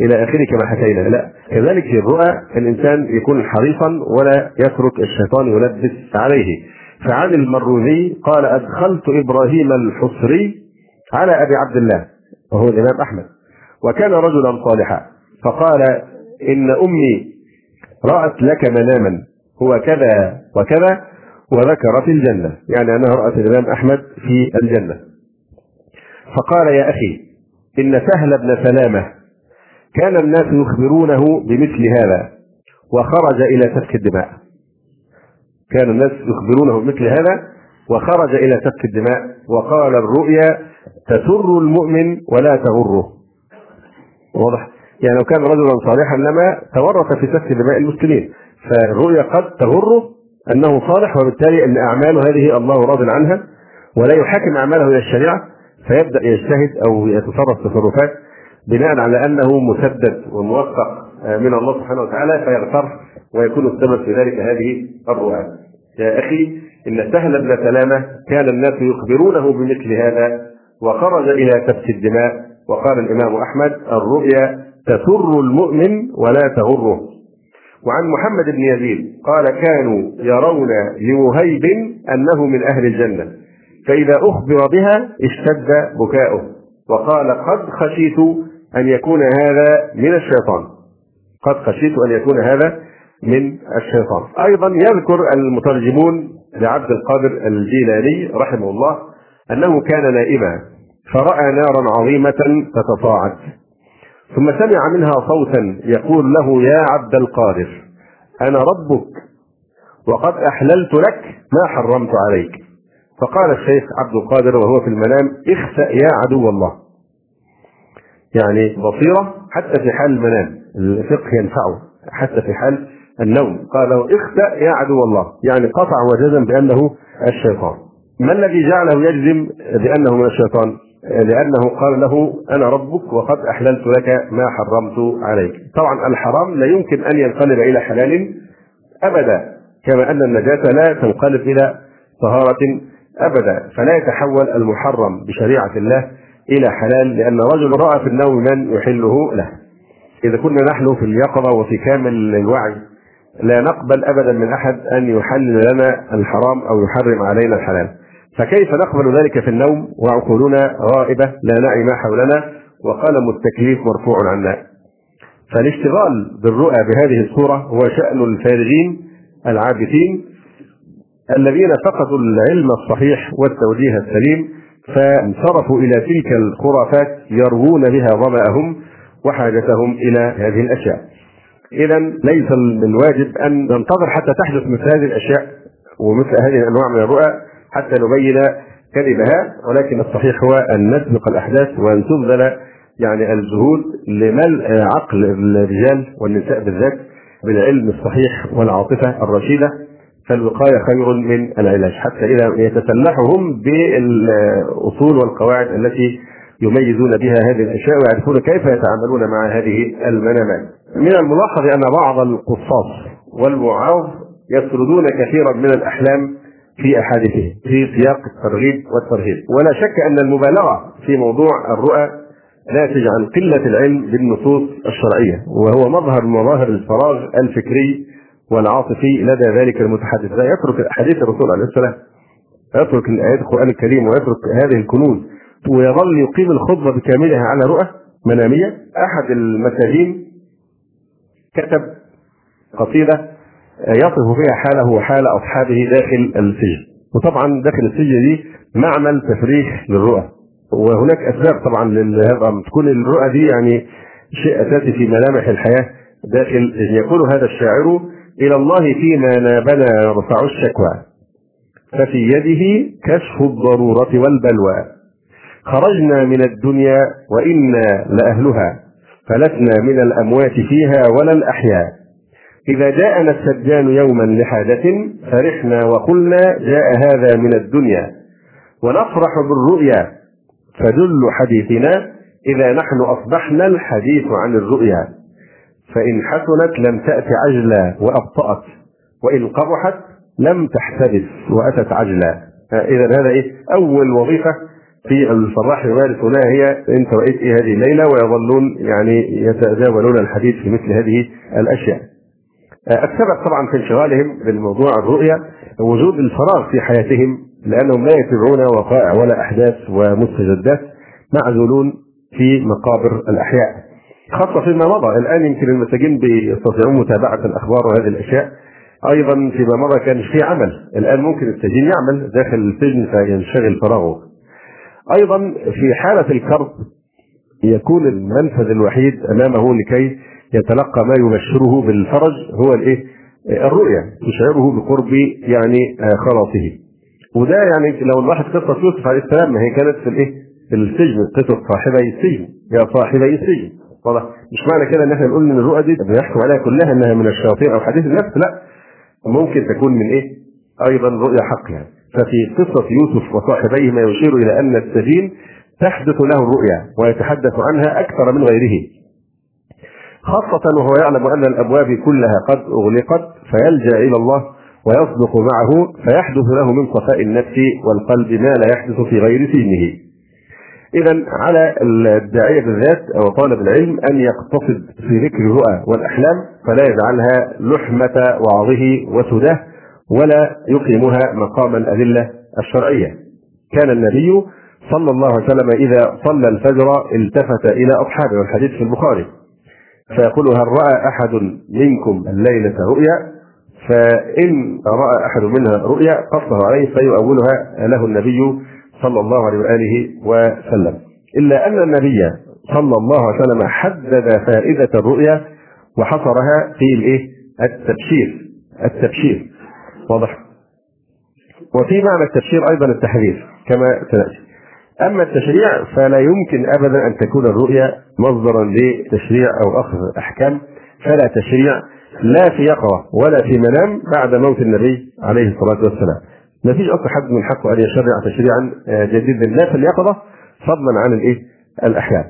إلى آخره كما حكينا. لا. كذلك في الرؤى الإنسان يكون حريصا ولا يترك الشيطان يلبس عليه. فعن المروذي قال أدخلت إبراهيم الحصري على أبي عبد الله وهو الإمام أحمد. وكان رجلا صالحا. فقال إن أمي رأت لك مناما هو كذا وكذا وذكر في الجنة. يعني أنها رأت الإمام أحمد في الجنة. فقال يا أخي إن سهل بن سلامة كان الناس يخبرونه بمثل هذا وخرج إلى سفك الدماء. كان الناس يخبرونه بمثل هذا وخرج إلى سفك الدماء وقال الرؤيا تسر المؤمن ولا تغره. واضح؟ يعني لو كان رجلا صالحا لما تورط في سفك دماء المسلمين فالرؤيا قد تغره أنه صالح وبالتالي أن اعماله هذه الله راض عنها ولا يحاكم أعماله إلى الشريعة فيبدأ يجتهد أو يتصرف تصرفات بناء على أنه مسدد وموفق من الله سبحانه وتعالى فيغتر ويكون السبب في ذلك هذه الرؤى. يا أخي إن سهل بن سلامة كان الناس يخبرونه بمثل هذا وخرج إلى سفك الدماء وقال الإمام أحمد الرؤيا تسر المؤمن ولا تغره. وعن محمد بن يزيد قال كانوا يرون لوهيب أنه من أهل الجنة فإذا أخبر بها اشتد بكاؤه وقال قد خشيت أن يكون هذا من الشيطان. قد خشيت أن يكون هذا من الشيطان. أيضا يذكر المترجمون لعبد القادر الجيلاني رحمه الله أنه كان نائما فرأى نارا عظيمة تتصاعد. ثم سمع منها صوتا يقول له يا عبد القادر أنا ربك وقد أحللت لك ما حرمت عليك. فقال الشيخ عبد القادر وهو في المنام اخسأ يا عدو الله. يعني بصيرة حتى في حال المنام الفقه ينفعه حتى في حال النوم. قال له اخسأ يا عدو الله يعني قطع وجزم بأنه الشيطان. ما الذي جعله يجزم بأنه من الشيطان؟ لأنه قال له أنا ربك وقد أحللت لك ما حرمت عليك. طبعا الحرام لا يمكن أن ينقلب إلى حلال أبدا كما أن النجاة لا تنقلب إلى طهارة أبدا فلا يتحول المحرم بشريعة الله إلى حلال لأن رجل رأى في النوم من يحله له. إذا كنا نحن في اليقظة وفي كامل الوعي لا نقبل أبدا من أحد أن يحلل لنا الحرام أو يحرم علينا الحلال. فكيف نقبل ذلك في النوم وعقولنا غائبة لا نعي ما حولنا وقلم التكليف مرفوع عنا فالاشتغال بالرؤى بهذه الصورة هو شأن الفارغين العابثين الذين فقدوا العلم الصحيح والتوجيه السليم فانصرفوا إلى تلك الخرافات يروون بها ظمأهم وحاجتهم إلى هذه الأشياء. إذا ليس من الواجب أن ننتظر حتى تحدث مثل هذه الأشياء ومثل هذه الأنواع من الرؤى حتى نبين كذبها ولكن الصحيح هو أن نسبق الأحداث وأن تبذل يعني الجهود لملء عقل الرجال والنساء بالذات بالعلم الصحيح والعاطفة الرشيدة. فالوقاية خير من العلاج حتى إذا يتسلحهم بالأصول والقواعد التي يميزون بها هذه الأشياء ويعرفون كيف يتعاملون مع هذه المنامات. من الملاحظ أن بعض القصاص والوعاظ يسردون كثيرا من الأحلام في أحاديثه في سياق الترغيب والترهيب. ولا شك أن المبالغة في موضوع الرؤى ناتج عن قلة العلم بالنصوص الشرعية وهو مظهر من مظاهر الفراغ الفكري والعاطفي لدى ذلك المتحدث. لا يترك احاديث الرسول عليه السلام يترك الآيات القرآن الكريم ويترك هذه الكنوز ويظل يقيم الخطبة بكاملها على رؤى منامية. أحد المساجين كتب قصيدة يصف فيها حاله وحال أصحابه داخل السجن. وطبعا داخل السجن دي معمل تفريغ للرؤى. وهناك أسباب طبعا لهذا تكون الرؤى دي يعني شيء أساسي في ملامح الحياة داخل يقول هذا الشاعر إلى الله فيما نابنا رفع الشكوى. ففي يده كشف الضرورة والبلوى. خرجنا من الدنيا وإنا لأهلها. فلسنا من الأموات فيها ولا الأحياء. إذا جاءنا السجان يوما لحاجة فرحنا وقلنا جاء هذا من الدنيا. ونفرح بالرؤيا فجل حديثنا إذا نحن أصبحنا الحديث عن الرؤيا. فإن حسنت لم تأت عجلا وأبطأت وإن قبحت لم تحتبس وأتت عجلا. إذا هذا إيه؟ أول وظيفة في الصباح يمارسونها هي انت رايت إيه هذه الليلة ويظلون يعني يتجاولون الحديث في مثل هذه الأشياء. السبب طبعا في انشغالهم بالموضوع الرؤيا وجود الفراغ في حياتهم لأنهم لا يتبعون وقائع ولا أحداث ومستجدات معزولون في مقابر الأحياء. خاصة فيما مضى الآن يمكن المساجين بيستطيعون متابعة الأخبار وهذه الأشياء. أيضا فيما مضى كان في عمل الآن ممكن السجين يعمل داخل السجن فينشغل فراغه. أيضا في حالة الكرب يكون المنفذ الوحيد أمامه لكي يتلقى ما يبشره بالفرج هو الايه؟ الرؤيا تشعره بقرب يعني خلاصه. وده يعني لو الواحد قصة يوسف عليه السلام ما هي كانت في الايه؟ في السجن قصة صاحبي السجن. يا صاحبي السجن. واضح؟ مش معنى كده إن إحنا نقول إن الرؤى دي بنحكم عليها كلها إنها من الشياطين أو حديث النفس لا. ممكن تكون من إيه؟ أيضا رؤيا حق يعني ففي قصة يوسف وصاحبيه ما يشير إلى أن السجين تحدث له الرؤيا ويتحدث عنها أكثر من غيره. خاصة وهو يعلم أن الأبواب كلها قد أغلقت فيلجأ إلى الله ويصدق معه فيحدث له من صفاء النفس والقلب ما لا يحدث في غير سجنه. إذا على الداعية بالذات أو طالب العلم أن يقتصد في ذكر الرؤى والأحلام فلا يجعلها لحمة وعظه وسداه ولا يقيمها مقام الأدلة الشرعية. كان النبي صلى الله عليه وسلم إذا صلى الفجر التفت إلى أصحابه والحديث في البخاري فيقول هل رأى أحد منكم الليلة رؤيا؟ فإن رأى أحد منها رؤيا قصه عليه فيؤولها له النبي صلى الله عليه وآله وسلم. إلا أن النبي صلى الله عليه وسلم حدد فائدة الرؤيا وحصرها في الإيه؟ التبشير. التبشير. واضح؟ وفي معنى التبشير أيضا التحذير كما سنأتي. أما التشريع فلا يمكن أبدا أن تكون الرؤيا مصدرا لتشريع أو أخذ أحكام فلا تشريع لا في يقظة ولا في منام بعد موت النبي عليه الصلاة والسلام. ما فيش أصلا حد من حقه أن يشرع تشريعا جديدا. لا في اليقظة فضلا عن الإيه؟ الأحيان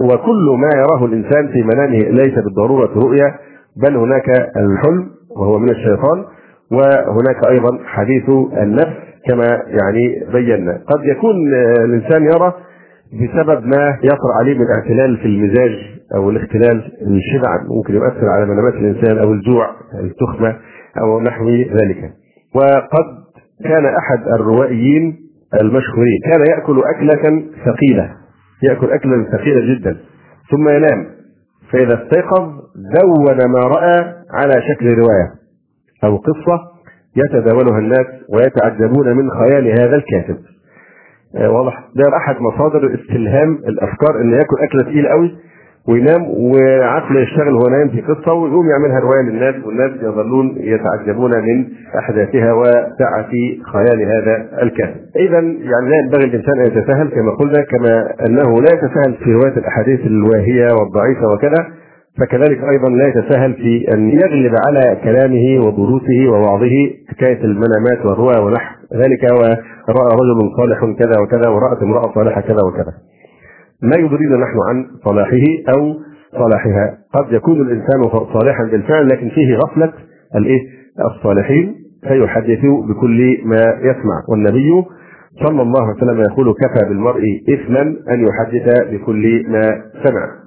وكل ما يراه الإنسان في منامه ليس بالضرورة رؤيا بل هناك الحلم وهو من الشيطان وهناك أيضا حديث النفس كما يعني بينا. قد يكون الإنسان يرى بسبب ما يطرأ عليه من اعتلال في المزاج أو الاختلال الشبع ممكن يؤثر على منامات الإنسان أو الجوع التخمة أو نحو ذلك. وقد كان أحد الروائيين المشهورين كان يأكل أكلة ثقيلة يأكل اكلا ثقيلا جدا ثم ينام فإذا استيقظ دون ما رأى على شكل رواية أو قصة يتداولها الناس ويتعجبون من خيال هذا الكاتب. آه واضح. ده أحد مصادر استلهام الأفكار إن ياكل اكله تقيله قوي وينام وعقله يشتغل وهو نايم في قصة ويقوم يعملها رواية للناس والناس يظلون يتعجبون من أحداثها وسعة خيال هذا الكاتب. اذا يعني لا ينبغي الإنسان أن يتساهل كما قلنا كما أنه لا يتساهل في رواية الأحاديث الواهية والضعيفة وكذا. فكذلك أيضا لا يتساهل في أن يغلب على كلامه ودروسه ووعظه حكايه المنامات والرؤى ونحو ذلك ورأى رجل صالح كذا وكذا ورأت امرأة صالحة كذا وكذا. ما يدرينا نحن عن صلاحه أو صلاحها، قد يكون الإنسان صالحا بالفعل لكن فيه غفلة الإيه؟ الصالحين فيحدث بكل ما يسمع، والنبي صلى الله عليه وسلم يقول كفى بالمرء اثما أن يحدث بكل ما سمع.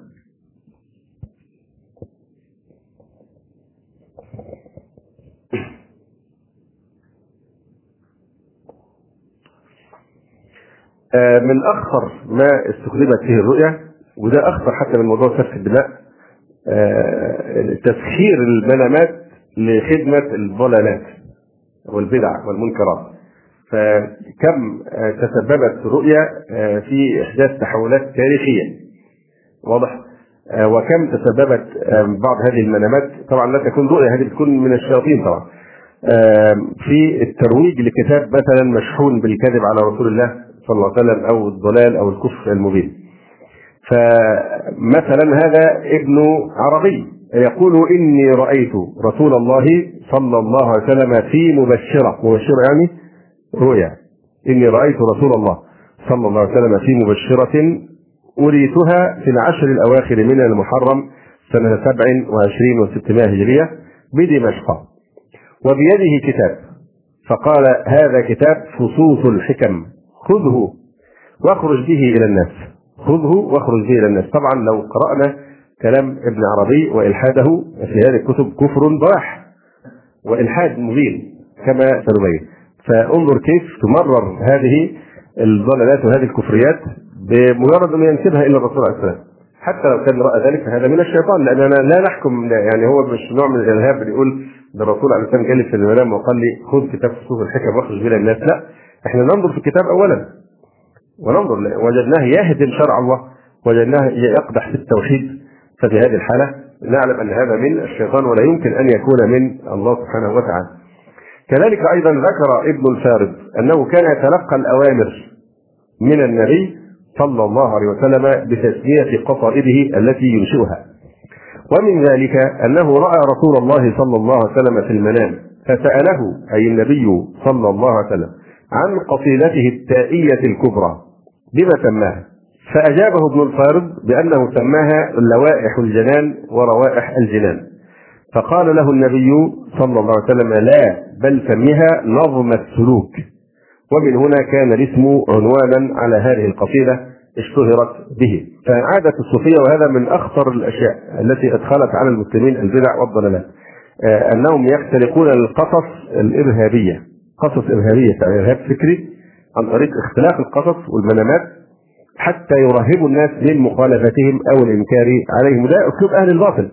آه، من أخطر ما استخدمت فيه الرؤيا وده أخطر حتى من موضوع سفك الدماء آه، تسخير المنامات لخدمة الضلالات والبدع والمنكرات. فكم آه، تسببت الرؤيا في إحداث تحولات تاريخية. واضح؟ وكم تسببت بعض هذه المنامات. طبعا لا تكون رؤيا هذه بتكون من الشياطين طبعا. في الترويج لكتاب مثلا مشحون بالكذب على رسول الله صلى الله عليه وسلم أو الضلال أو الكفر المبين. فمثلا هذا ابن عربي يقول إني رأيت رسول الله صلى الله عليه وسلم في مبشرة، مبشرة يعني رؤيا. إني رأيت رسول الله صلى الله عليه وسلم في مبشرة أريتها في العشر الأواخر من المحرم سنة 27 و600 هجرية بدمشق وبيده كتاب فقال هذا كتاب فصوص الحكم خذه واخرج به إلى الناس. خذه واخرج به إلى الناس. طبعا لو قرأنا كلام ابن عربي وإلحاده في هذه الكتب كفر بواح وإلحاد مبين كما سنبين. فانظر كيف تمرر هذه الضلالات وهذه الكفريات بمجرد أن ينسبها إلى الرسول عليه السلام حتى لو كان رأى ذلك فهذا من الشيطان لاننا لا نحكم يعني هو مش نوع من الإرهاب اللي يقول ده الرسول عليه السلام جالس في المنام وقال لي خذ كتاب فصوص الحكم واخرج به الناس. لا إحنا ننظر في الكتاب اولا وننظر وجدناه يهدم شرع الله وجدناه يقدح في التوحيد ففي هذه الحالة نعلم أن هذا من الشيطان ولا يمكن أن يكون من الله سبحانه وتعالى. كذلك أيضا ذكر ابن الفارض أنه كان يتلقى الأوامر من النبي صلى الله عليه وسلم بتسمية قصائده التي ينشئها. ومن ذلك أنه رأى رسول الله صلى الله عليه وسلم في المنام فسأله أي النبي صلى الله عليه وسلم عن قصيدته التائية الكبرى. بما سماها؟ فأجابه ابن الفارض بأنه سماها لوائح الجنان وروائح الجنان. فقال له النبي صلى الله عليه وسلم لا بل سميها نظم السلوك. ومن هنا كان الاسم عنوانا على هذه القصيدة اشتهرت به. فعادة الصوفية وهذا من أخطر الأشياء التي أدخلت على المسلمين البدع والضلالات آه، أنهم يختلقون القصص الإرهابية. قصص إرهابية يعني إرهاب فكري عن طريق اختلاف القصص والمنامات حتى يرهبوا الناس من مخالفتهم أو الإنكار عليهم. وده أسلوب أهل الباطل.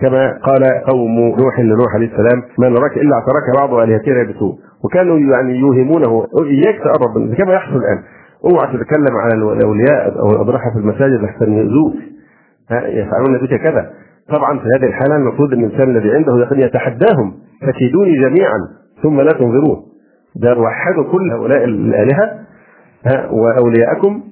كما قال قوم نوح لنوح عليه السلام ما نراك إلا اعتراك بعض آلهتنا بسوء وكانوا يعني يوهمونه اياك تقرب كما يحصل الآن. اوعى تتكلم على الأولياء أو الأضرحة في المساجد لحسن يؤذوك يفعلون بك كذا. طبعا في هذه الحالة المفروض إن الإنسان الذي عنده يتحداهم فكيدوني جميعا ثم لا تنظرون. ده وحدوا كل هؤلاء الآلهة وأولياءكم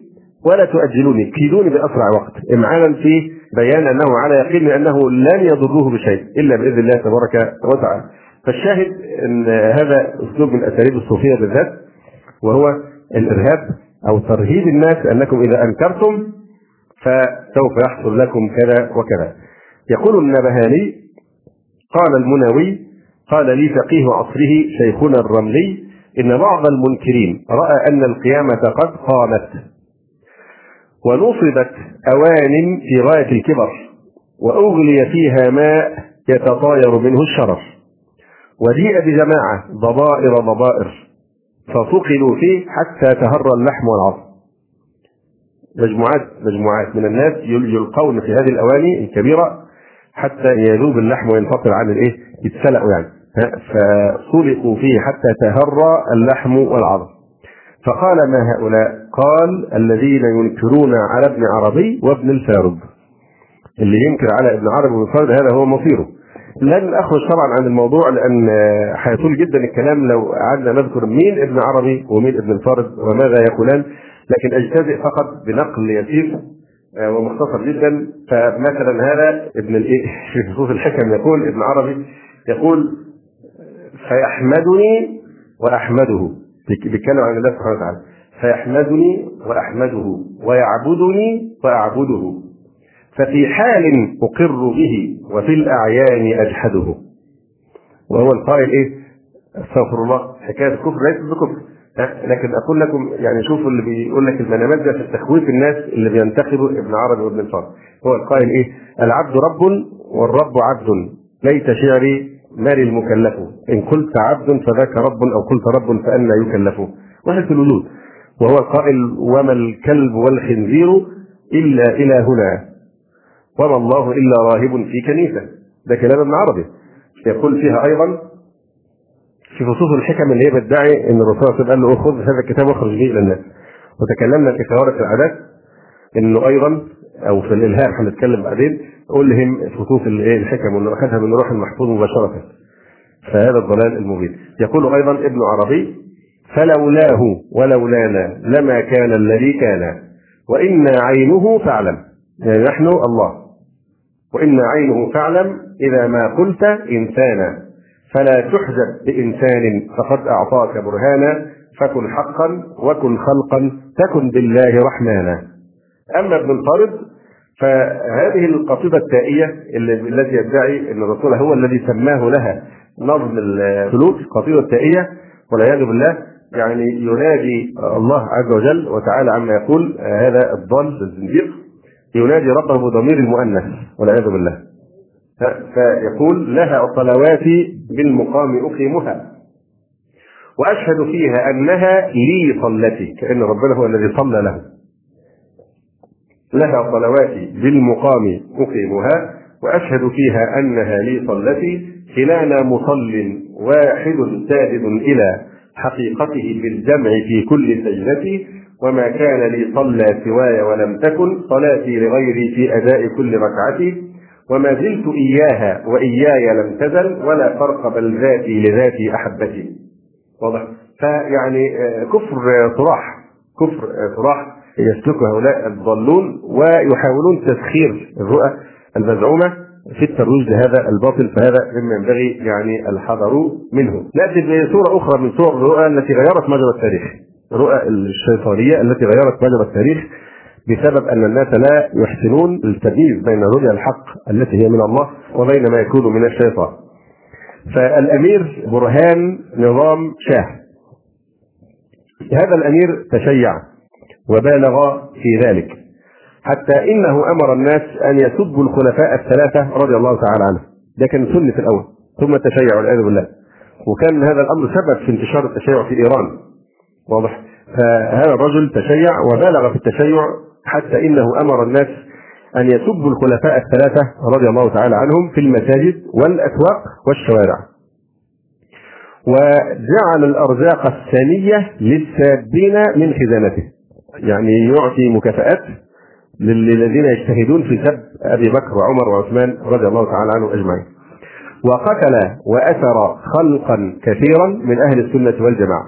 ولا تؤجلوني كيدوني بأسرع وقت إمعانا في بيان أنه على يقين أنه لن يضروه بشيء إلا بإذن الله تبارك وتعالى. فالشاهد أن هذا أسلوب من أساليب الصوفية بالذات وهو الإرهاب أو ترهيب الناس أنكم إذا أنكرتم فسوف يحصل لكم كذا وكذا. يقول النبهاني قال المناوي قال لي فقيه عصره شيخنا الرملي إن بعض المنكرين رأى أن القيامة قد قامت ونصبت أوان في غاية الكبر وأغلي فيها ماء يتطاير منه الشرف وجيء بجماعة ضبائر ضبائر ففقدوا فيه حتى تهر اللحم والعظم مجموعات مجموعات من الناس يلقون في هذه الأواني الكبيرة حتى يذوب اللحم وينفصل عن الإيه؟ يتسلقوا يعني فسلقوا فيه حتى تهرى اللحم والعظم. فقال ما هؤلاء؟ قال الذين ينكرون على ابن عربي وابن الفارض اللي ينكر على ابن عربي وابن الفارض هذا هو مصيره. لن أخرج طبعا عن الموضوع لأن هيطول جدا الكلام لو قعدنا نذكر مين ابن عربي ومين ابن الفارض وماذا يقولان لكن أجتزئ فقط بنقل يسير آه، ومختصر جدا. فمثلا هذا ابن الإيه؟ <laughs> في نصوص الحكم يقول ابن عربي يقول فيحمدني وأحمده. بيتكلم عن الله سبحانه وتعالى. فيحمدني وأحمده ويعبدني وأعبده. ففي حال أقر به وفي الأعيان أجحده. وهو القائل إيه؟ أستغفر الله. حكاية الكفر ليست بكفر. لكن أقول لكم يعني شوفوا اللي بيقول لك المنامات ده في تخويف الناس اللي بينتخبوا ابن عربي وابن الفارس هو القائل إيه؟ العبد رب والرب عبد. ليت شعري مال المكلف. إن قلت عبد فذاك رب أو قلت رب فأنا يكلف. وحدة الوجود وهو القائل وما الكلب والخنزير إلا إلهنا. وما الله إلا راهب في كنيسة. ده كلام ابن عربي. يقول فيها أيضا في فصوص الحكم اللي هي بتدعي إن الرسول صلى الله عليه وسلم قال له خذ هذا الكتاب واخرج به إلى الناس. وتكلمنا في خوارق العادات إنه أيضا أو في الالهام هنتكلم بعدين قول لهم فصوص الايه الحكم وانه أخذها من روح المحفوظ مباشرة. فهذا الضلال المبين. يقول أيضا ابن عربي فلولاه ولولانا لما كان الذي كان وإنا عينه فاعلم. يعني نحن الله. وإن عينه فاعلم إذا ما قلت إنسانا. فلا تحجب بإنسان فقد أعطاك برهانا فكن حقا وكن خلقا تكن بالله رحمانا. أما ابن الفارض فهذه القصيدة التائية التي يدعي أن الرسول هو الذي سماه لها نظم السلوك قصيدة التائية والعياذ بالله يعني ينادي الله عز وجل وتعالى عما يقول هذا الضال الزنديق ينادي ربه بضمير المؤنث والعياذ بالله. فيقول لها صلواتي بالمقام أقيمها وأشهد فيها أنها لي صلتي كأن ربنا هو الذي صلى له لها صلواتي بالمقام أقيمها وأشهد فيها أنها لي صلت كلانا مصل واحد ساجد إلى حقيقته بالجمع في كل سجدة وما كان لي صلى سواي ولم تكن صلاتي لغيري في أداء كل ركعة وما زلت إياها وإياي لم تزل ولا فرق بل ذاتي لذاتي أحبتي. واضح؟ فيعني آه، كفر صراح. كفر صراح. يسلكه هؤلاء الضالون ويحاولون تسخير الرؤى المزعومة في الترويج لهذا الباطل فهذا مما ينبغي يعني الحذر منه. نأتي بصوره أخرى من صور الرؤى التي غيرت مجرى التاريخ. الرؤى الشيطانية التي غيرت مجرى التاريخ بسبب أن الناس لا يحسنون التمييز بين رؤيا الحق التي هي من الله وبين ما يكون من الشيطان. فالأمير برهان نظام شاه. هذا الأمير تشيع وبالغ في ذلك. حتى إنه أمر الناس أن يسبوا الخلفاء الثلاثة رضي الله تعالى عنهم. ده كان سنه الأول ثم التشيع والعياذ بالله. وكان هذا الأمر سبب في انتشار التشيع في إيران. واضح. فهذا الرجل تشيع وبالغ في التشيع حتى إنه أمر الناس أن يسبوا الخلفاء الثلاثة رضي الله تعالى عنهم في المساجد والأسواق والشوارع. وجعل الأرزاق الثانية للسابين من خزانته. يعني يعطي مكافآت للذين يجتهدون في سب أبي بكر وعمر وعثمان رضي الله تعالى عنهم أجمعين. وقتل وأسر خلقا كثيرا من أهل السنة والجماعة.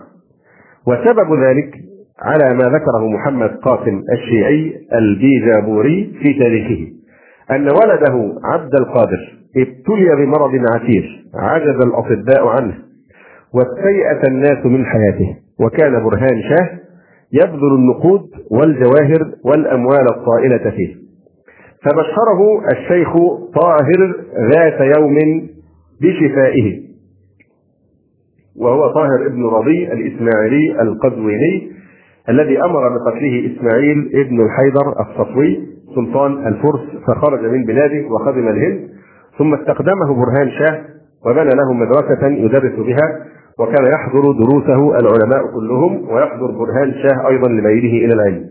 وسبب ذلك على ما ذكره محمد قاسم الشيعي البيجابوري في تاريخه أن ولده عبد القادر ابتلي بمرض عسير عجز الأطباء عنه واستيأس الناس من حياته وكان برهان شاه يبذل النقود والجواهر والأموال الطائلة فيه. فبشره الشيخ طاهر ذات يوم بشفائه. وهو طاهر ابن رضي الإسماعيلي القزويني الذي أمر بقتله إسماعيل ابن الحيدر الصفوي سلطان الفرس فخرج من بلاده وخدم الهند ثم استخدمه برهان شاه وبنى له مدرسة يدرس بها وكان يحضر دروسه العلماء كلهم ويحضر برهان شاه أيضا لميله إلى العلم.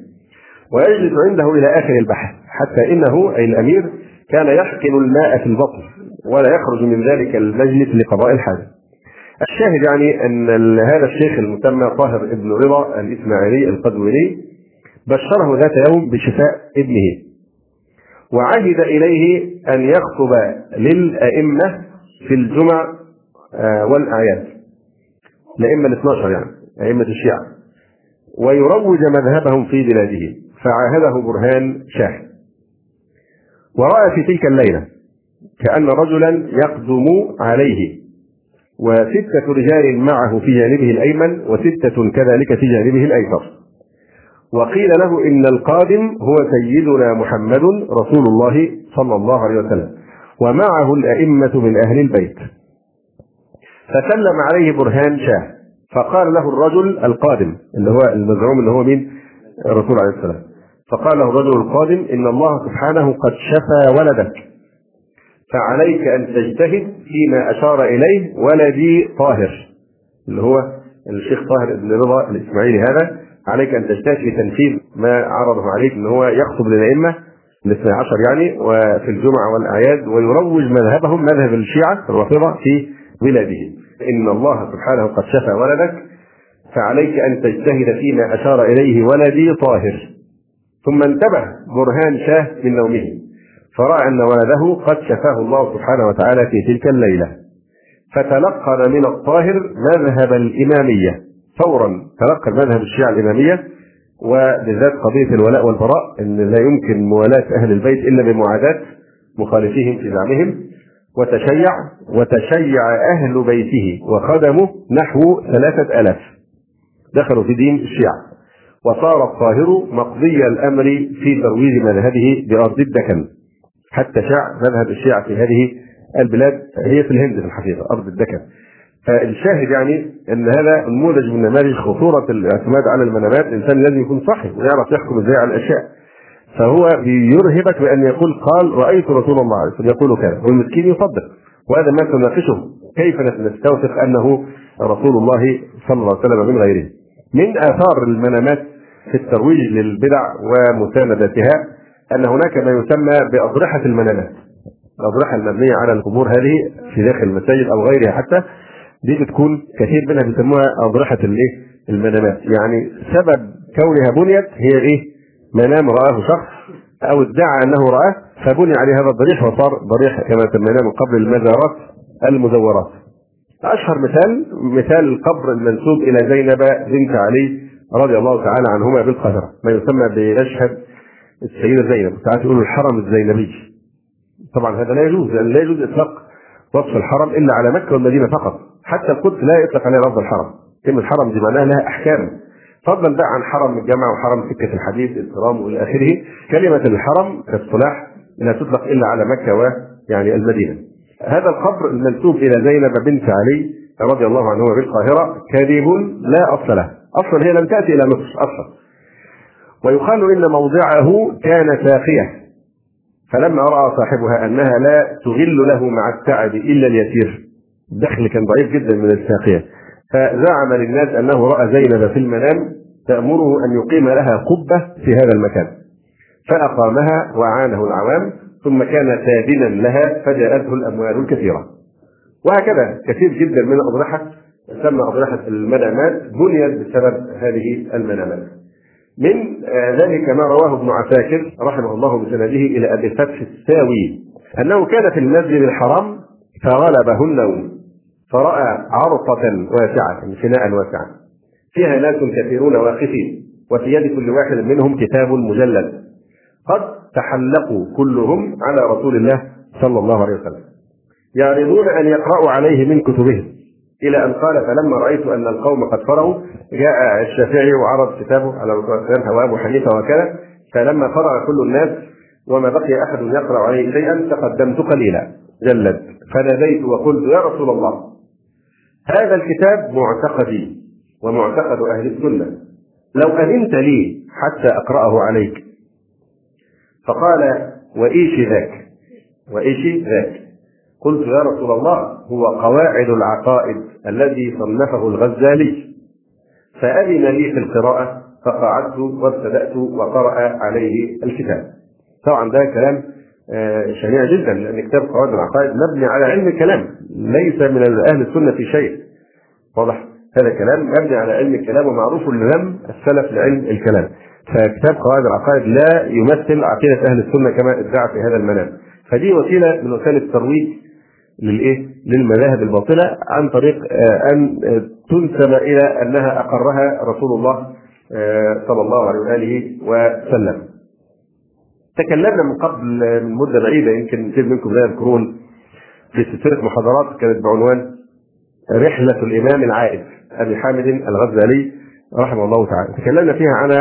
ويجلس عنده إلى آخر البحث حتى إنه أي الأمير كان يحقن الماء في البطن ولا يخرج من ذلك المجلس لقضاء الحاجة. الشاهد يعني أن هذا الشيخ المسمى طاهر ابن رضا الإسماعيلي القدويني بشره ذات يوم بشفاء ابنه. وعهد إليه أن يخطب للأئمة في الجمع آه، الأئمة ال 12 يعني أئمة الشيعة. ويروج مذهبهم في بلاده فعاهده برهان شاه ورأى في تلك الليلة كأن رجلا يقدم عليه وستة رجال معه في جانبه الأيمن وستة كذلك في جانبه الأيسر. وقيل له إن القادم هو سيدنا محمد رسول الله صلى الله عليه وسلم ومعه الأئمة من أهل البيت. فسلم عليه برهان شاه. فقال له الرجل القادم اللي هو المزعوم اللي هو مين؟ الرسول عليه السلام. فقال له الرجل القادم إن الله سبحانه قد شفى ولدك. فعليك أن تجتهد فيما أشار إليه ولدي طاهر. اللي هو الشيخ طاهر بن رضا الإسماعيلي هذا. عليك أن تجتهد في تنفيذ ما عرضه عليك إن هو يخطب للأئمة الاثني عشر يعني وفي الجمعة والأعياد ويروج مذهبهم مذهب الشيعة الرافضة في بلاده ان الله سبحانه قد شفى ولدك فعليك أن تجتهد فيما أشار إليه ولدي طاهر. ثم انتبه برهان شاه من نومه فرأى أن ولده قد شفاه الله سبحانه وتعالى في تلك الليلة. فتلقن من الطاهر مذهب الإمامية فورا تلقى المذهب الشيعة الإمامية وبالذات قضية الولاء والبراء إن لا يمكن موالاة أهل البيت إلا بمعاداة مخالفيهم في زعمهم. وتشيع وتشيع أهل بيته وخدمه نحو ثلاثة ألاف. دخلوا في دين الشيعة. وصار الطاهر مقضي الأمر في ترويج مذهبه بارض الدكن. حتى شاع مذهب الشيعة في هذه البلاد هي في الهند في الحقيقة أرض الدكن. فالشاهد يعني أن هذا نموذج من نماذج خطورة الاعتماد على المنامات الانسان لازم يكون صحي ويعرف يحكم إزاي على الأشياء. فهو بيرهبك بأن يقول قال رأيت رسول الله عليه وسلم يقول كذا والمسكين يصدق. وهذا ما تناقشه كيف نستوثق أنه رسول الله صلى الله عليه وسلم من غيره؟ من آثار المنامات في الترويج للبدع ومساندتها أن هناك ما يسمى بأضرحة المنامات. الأضرحة المبنية على القبور هذه في داخل المساجد أو غيرها حتى دي بتكون كثير منها بيسموها أضرحة الإيه؟ المنامات. يعني سبب كونها بنيت هي إيه؟ منام رآه شخص أو ادعى أنه رآه فبني عليه هذا الضريح وصار ضريح كما سميناه من قبل المزارات المزورات. أشهر مثال مثال القبر المنسوب إلى زينب بنت علي رضي الله تعالى عنهما بالقاهره ما يسمى بمشهد السيدة زينب. ساعات يقولوا الحرم الزينبي. طبعا هذا لا يجوز لأن لا يجوز إطلاق وصف الحرم إلا على مكة والمدينة فقط. حتى القدس لا يطلق عليها لفظ الحرم. كلمة الحرم دي معناها لها أحكام. فضلا بقى عن حرم الجامع وحرم سكة الحديث الكرام وإلى آخره. كلمة الحرم كاصطلاح لا تطلق إلا على مكة ويعني المدينة. هذا القبر المنسوب إلى زينب بنت علي رضي الله عنهما بالقاهرة كاذب لا أصل له. أصلا هي لم تأتي إلى مصر أصلا. ويقال إن موضعه كان ساقيه فلما رأى صاحبها أنها لا تغل له مع التعب إلا اليسير. الدخل كان ضعيف جدا من الساقيه فزعم للناس أنه رأى زينب في المنام تأمره أن يقيم لها قبة في هذا المكان. فأقامها وأعانه العوام ثم كان سادنا لها فجاءته الأموال الكثيرة. وهكذا كثير جدا من الاضرحه تسمى اضرحه المنامات بنيت بسبب هذه المنامات. من ذلك ما رواه ابن عساكر رحمه الله بسنده إلى أبي الفتح الساوي أنه كان في المسجد الحرام فغلبه النوم. فرأى عرفه واسعة فناء واسعا فيها ناس كثيرون واقفين وفي يد كل واحد منهم كتاب مجلد. قد تحلقوا كلهم على رسول الله صلى الله عليه وسلم. يعرضون أن يقرأوا عليه من كتبهم. إلى أن قال فلما رأيت أن القوم قد فرغوا جاء الشافعي وعرض كتابه على الرسول وابو حنيفه وكذا. فلما فرغ كل الناس وما بقي أحد يقرأ عليه شيئا تقدمت قليلا. جلد. فناديت وقلت يا رسول الله هذا الكتاب معتقدي ومعتقد أهل السنة. لو أذنت لي حتى أقرأه عليك. فقال وإيش ذاك؟ وإيش ذاك؟ قلت يا رسول الله هو قواعد العقائد الذي صنفه الغزالي. فأذن لي في القراءة فقعدت وابتدأت وقرأ عليه الكتاب. طبعا ده كلام شنيع جدا لأن كتاب قواعد العقائد مبني على علم الكلام ليس من أهل السنة في شيء واضح هذا كلام مبني على علم الكلام ومعروف لم السلف لعلم الكلام فكتاب قواعد العقائد لا يمثل عقيدة أهل السنة كما ادعى في هذا المنام فدي وسيلة من وسائل الترويج للإيه؟ للمذاهب الباطلة عن طريق أن تنسب إلى أنها أقرها رسول الله صلى الله عليه وآله وسلم. تكلمنا من قبل من مدة بعيدة يمكن كثير منكم لا يذكرون في سلسله محاضرات كانت بعنوان رحلة الإمام العائد. أبي حامد الغزالي رحمه الله تعالى. تكلمنا فيها عن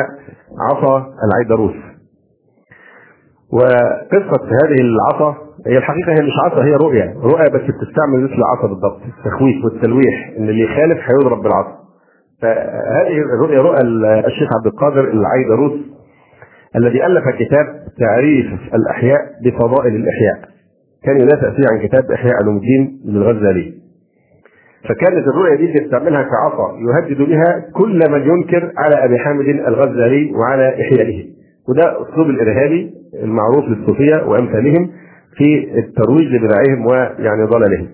عصا العيدروس. وقصة هذه العصا هي الحقيقة هي مش عصا هي رؤيه رؤيه بس بتستعمل مثل العصا بالضبط. التخويف والتلويح إن اللي يخالف هيضرب بالعصا. فهذه الرؤيه رؤى الشيخ عبد القادر العيدروس الذي ألف كتاب تعريف الأحياء بفضائل الإحياء. كان ينافع فيه عن كتاب إحياء علوم الدين للغزالي فكانت الرؤية دي بيستعملها كعصا يهدد بها كل من ينكر على أبي حامد الغزالي وعلى إحيائه. وده أسلوب الإرهابي المعروف للصوفية وأمثالهم في الترويج لبدعهم ويعني ضلالهم.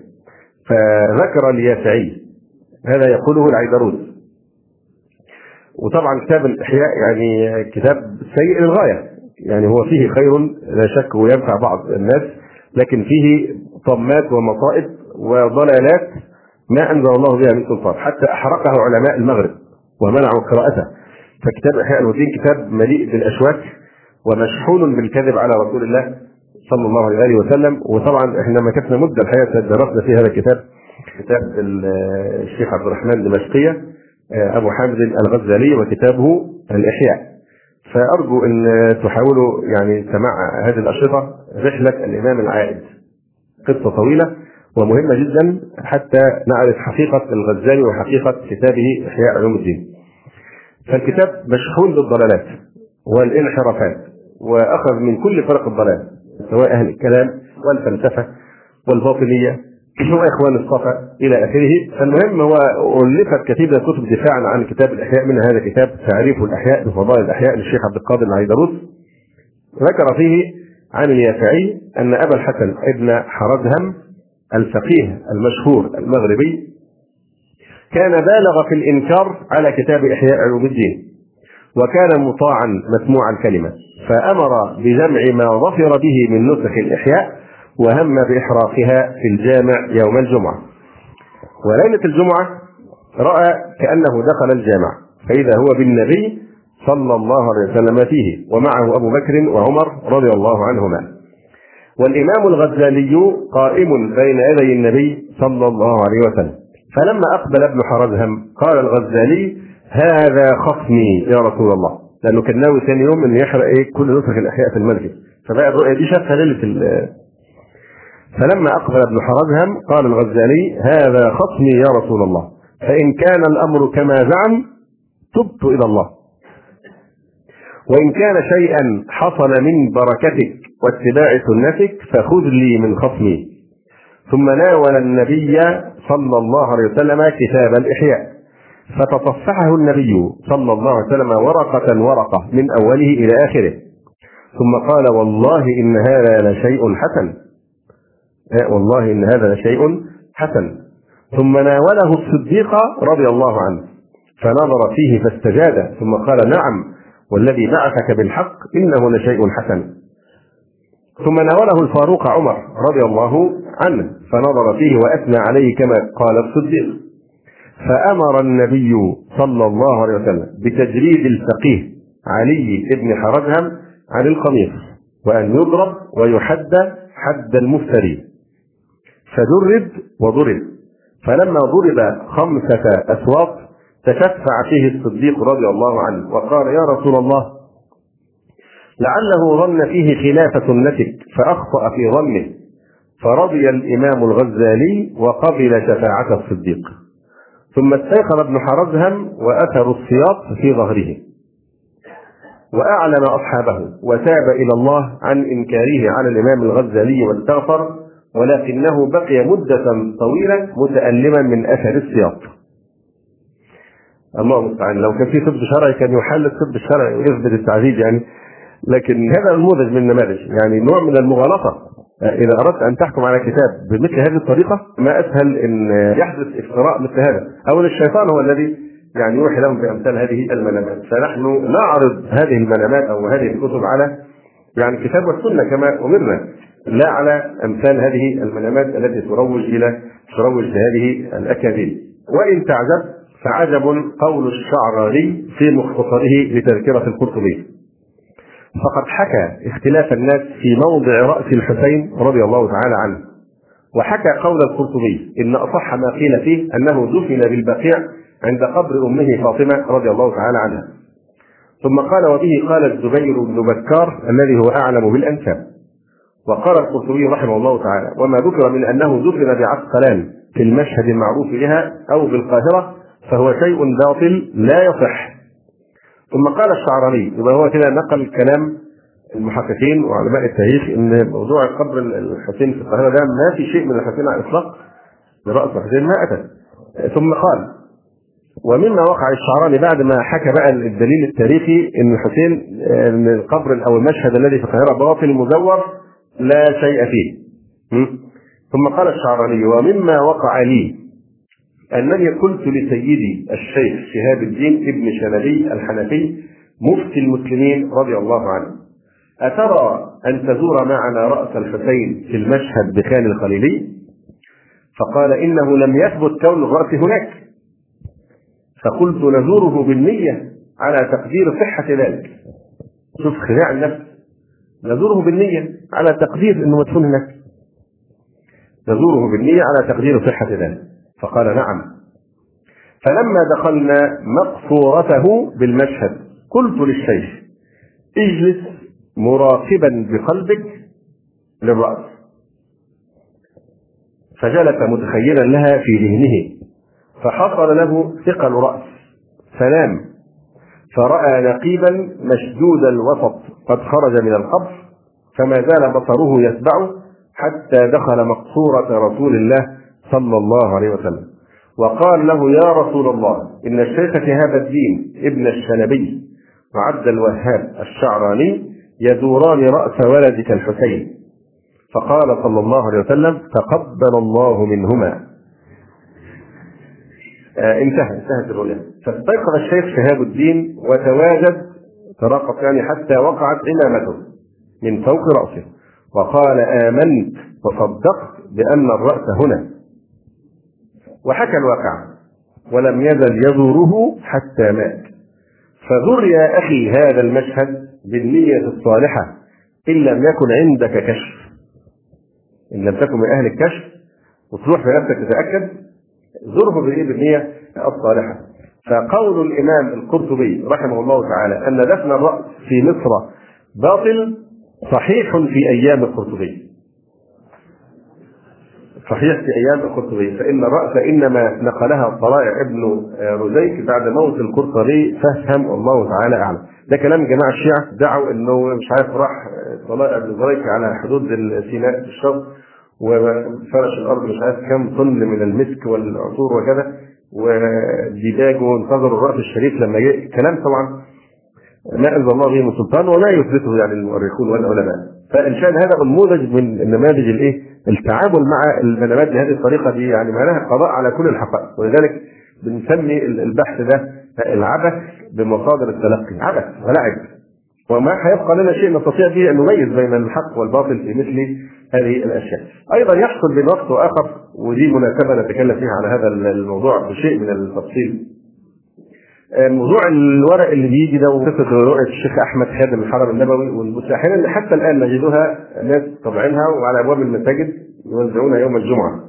فذكر اليافعي هذا يقوله العيدروس. وطبعا كتاب الإحياء يعني كتاب سيء للغاية. يعني هو فيه خير لا شك وينفع بعض الناس لكن فيه طمات ومصائب وضلالات ما أنزل الله بها من سلطان. حتى أحرقه علماء المغرب ومنعوا قراءته. فكتاب إحياء الدين كتاب مليء بالأشواك ومشحون بالكذب على رسول الله صلى الله عليه وسلم. وطبعا إحنا مكثنا مدة الحقيقة درسنا في هذا الكتاب كتاب الشيخ عبد الرحمن الدمشقيه أبو حامد الغزالي وكتابه الإحياء فأرجو أن تحاولوا يعني سماع هذه الأشرطة رحلة الإمام العائد قصة طويلة ومهمة جدا حتى نعرف حقيقة الغزالي وحقيقة كتابه إحياء علوم الدين. فالكتاب مشحون بالضلالات والانحرافات وأخذ من كل فرق الضلال سواء أهل الكلام والفلسفة واخوان الصفا إلى آخره. فالمهم هو ألفت كثير من الكتب دفاعا عن كتاب الأحياء منها هذا كتاب تعريف الأحياء بفضائل الأحياء للشيخ عبد القادر العيدروس. ذكر فيه عن اليافعي أن أبا الحسن ابن حرزهم الفقيه المشهور المغربي كان بالغ في الإنكار على كتاب إحياء علوم الدين وكان مطاعا مسموع الكلمة فأمر بجمع ما ظفر به من نسخ الإحياء وهم باحراقها في الجامع يوم الجمعة. وليلة الجمعة رأى كأنه دخل الجامع فإذا هو بالنبي صلى الله عليه وسلم فيه ومعه أبو بكر وعمر رضي الله عنهما. والإمام الغزالي قائم بين يدي النبي صلى الله عليه وسلم. فلما أقبل ابن حرزهم قال الغزالي هذا خصمي يا رسول الله. لأنه كان ناوي ثاني يوم أن يحرق إيه؟ كل نسخ الأحياء في المسجد. فبقى الرؤية دي شافها ليلة فلما أقبل ابن حرزهم قال الغزالي هذا خصمي يا رسول الله فإن كان الأمر كما زعم تبت إلى الله. وإن كان شيئا حصل من بركتك واتباع سنتك فخذ لي من خصمي. ثم ناول النبي صلى الله عليه وسلم كتاب الإحياء فتصفحه النبي صلى الله عليه وسلم ورقة ورقة من أوله إلى آخره. ثم قال والله إن هذا لشيء حسن. والله إن هذا لشيء حسن. ثم ناوله الصديق رضي الله عنه فنظر فيه فاستجاد ثم قال نعم والذي بعثك بالحق إنه لشيء حسن. ثم ناوله الفاروق عمر رضي الله عنه فنظر فيه وأثنى عليه كما قال الصديق. فأمر النبي صلى الله عليه وسلم بتجريد الفقيه علي بن حرزهم عن القميص وأن يضرب ويحد حد المفتري. فدرب وضرب. فلما ضرب خمسة أسواق تشفع فيه الصديق رضي الله عنه وقال يا رسول الله لعله ظن فيه خلاف سنتك فأخطأ في ظنه فرضي الإمام الغزالي وقبل شفاعة الصديق. ثم استيقظ ابن حرزهم وأثر السياط في ظهره وأعلن أصحابه وتاب إلى الله عن إنكاره على الإمام الغزالي واستغفر ولكنه بقي مدة طويلة متألما من أثر السياط الله المستعان. لو كان في طب شرعي كان يحل الطب الشرعي ويثبت التعذيب يعني لكن هذا نموذج من النماذج. يعني نوع من المغالطة. إذا أردت أن تحكم على كتاب بمثل هذه الطريقة ما أسهل إن يحدث افتراء مثل هذا. أو الشيطان هو الذي يعني يوحي لهم بأمثال هذه المنامات فنحن نعرض هذه المنامات أو هذه الكتب على يعني الكتاب والسنة كما أمرنا. لا على أمثال هذه المنامات التي تروج إلى تروج لهذه الأكاذيب. وإن تعجب فعجب قول الشعراني في مختصره لتذكرة القرطبي. فقد حكى اختلاف الناس في موضع رأس الحسين رضي الله تعالى عنه. وحكى قول القرطبي إن أصح ما قيل فيه أنه دفن بالبقيع عند قبر أمه فاطمة رضي الله تعالى عنها. ثم قال وبه قال الزبير بن بكار الذي هو أعلم بالأنساب وقال القرطبي رحمه الله تعالى وما ذكر من أنه دفن بعسقلان في المشهد المعروف بها أو بالقاهرة فهو شيء باطل لا يصح. ثم قال الشعراني يبقى هو كده نقل كلام المحققين وعلماء التاريخ إن موضوع قبر الحسين في القاهرة ده ما في شيء من الحسين على الإطلاق لرأس الحسين ما أتى. ثم قال ومما وقع الشعراني بعد ما حكى بقى الدليل التاريخي إن الحسين القبر أو المشهد الذي في القاهرة باطل مزور لا شيء فيه. ثم قال الشعراني ومما وقع لي أنني قلت لسيدي الشيخ شهاب الدين ابن شنبي الحنفي مفتي المسلمين رضي الله عنه أترى أن تزور معنا رأس الحسين في المشهد بخان الخليلي؟ فقال إنه لم يثبت كون الرأس هناك. فقلت نزوره بالنية على تقدير صحة ذلك. شوف خداع النفس. نزوره بالنية على تقدير أنه مدفون هناك. نزوره بالنية على تقدير صحة ذلك. فقال نعم. فلما دخلنا مقصورته بالمشهد قلت للشيخ اجلس مراقبا بقلبك للرأس. فجلس متخيلا لها في ذهنه. فحصل له ثقل رأس. فنام فرأى نقيبا مشدود الوسط. قد خرج من القبر فما زال بصره يتبعه حتى دخل مقصورة رسول الله صلى الله عليه وسلم. وقال له يا رسول الله إن الشيخ شهاب الدين ابن الشنبي وعبد الوهاب الشعراني يزوران رأس ولدك الحسين. فقال صلى الله عليه وسلم تقبل الله منهما. آه انتهى انتهت الرؤيا. فاستيقظ الشيخ شهاب الدين وتواجد تراقب يعني حتى وقعت عمامته من فوق رأسه. وقال آمنت وصدقت بأن الرأس هنا. وحكى الواقع. ولم يزل يزوره حتى مات. فزر يا أخي هذا المشهد بالنية الصالحة إن لم يكن عندك كشف. إن لم تكن من أهل الكشف. وتروح بنفسك تتأكد. زره بالنية الصالحة. فقول الإمام القرطبي رحمه الله تعالى أن دفن الرأس في مصر باطل صحيح في أيام القرطبي. صحيح في أيام القرطبي. فإن الرأس إنما نقلها طلائع ابن رزيك بعد موت القرطبي فهم والله تعالى أعلم. ده كلام جماعة الشيعة دعوا إنه مش عارف راح طلائع ابن رزيك على حدود سيناء في الشرق وفرش الأرض مش عارف كم طن من المسك والعطور وكذا. وديباج وانتظروا الرأس الشريف لما جاء كلام طبعا. ما انزل الله به من سلطان ولا يثبته يعني المؤرخون والعلماء فإن شاء هذا نموذج من النماذج الإيه؟ التعامل مع المنامات بهذه الطريقة دي يعني معناها قضاء على كل الحقائق. ولذلك بنسمي البحث ده العبث بمصادر التلقي. عبث ولعب وما هيبقى لنا شيء نستطيع به أن نميز بين الحق والباطل في مثل هذه الأشياء. أيضا يحصل بين وقت واخر ودي مناسبة نتكلم فيها على هذا الموضوع بشيء من التفصيل. موضوع الورق اللي بيجي ده وقصة رؤيه الشيخ أحمد خادم الحرم النبوي والمساحين اللي حتى الآن نجدها ناس طبعينها وعلى أبواب المساجد يوزعونها يوم الجمعة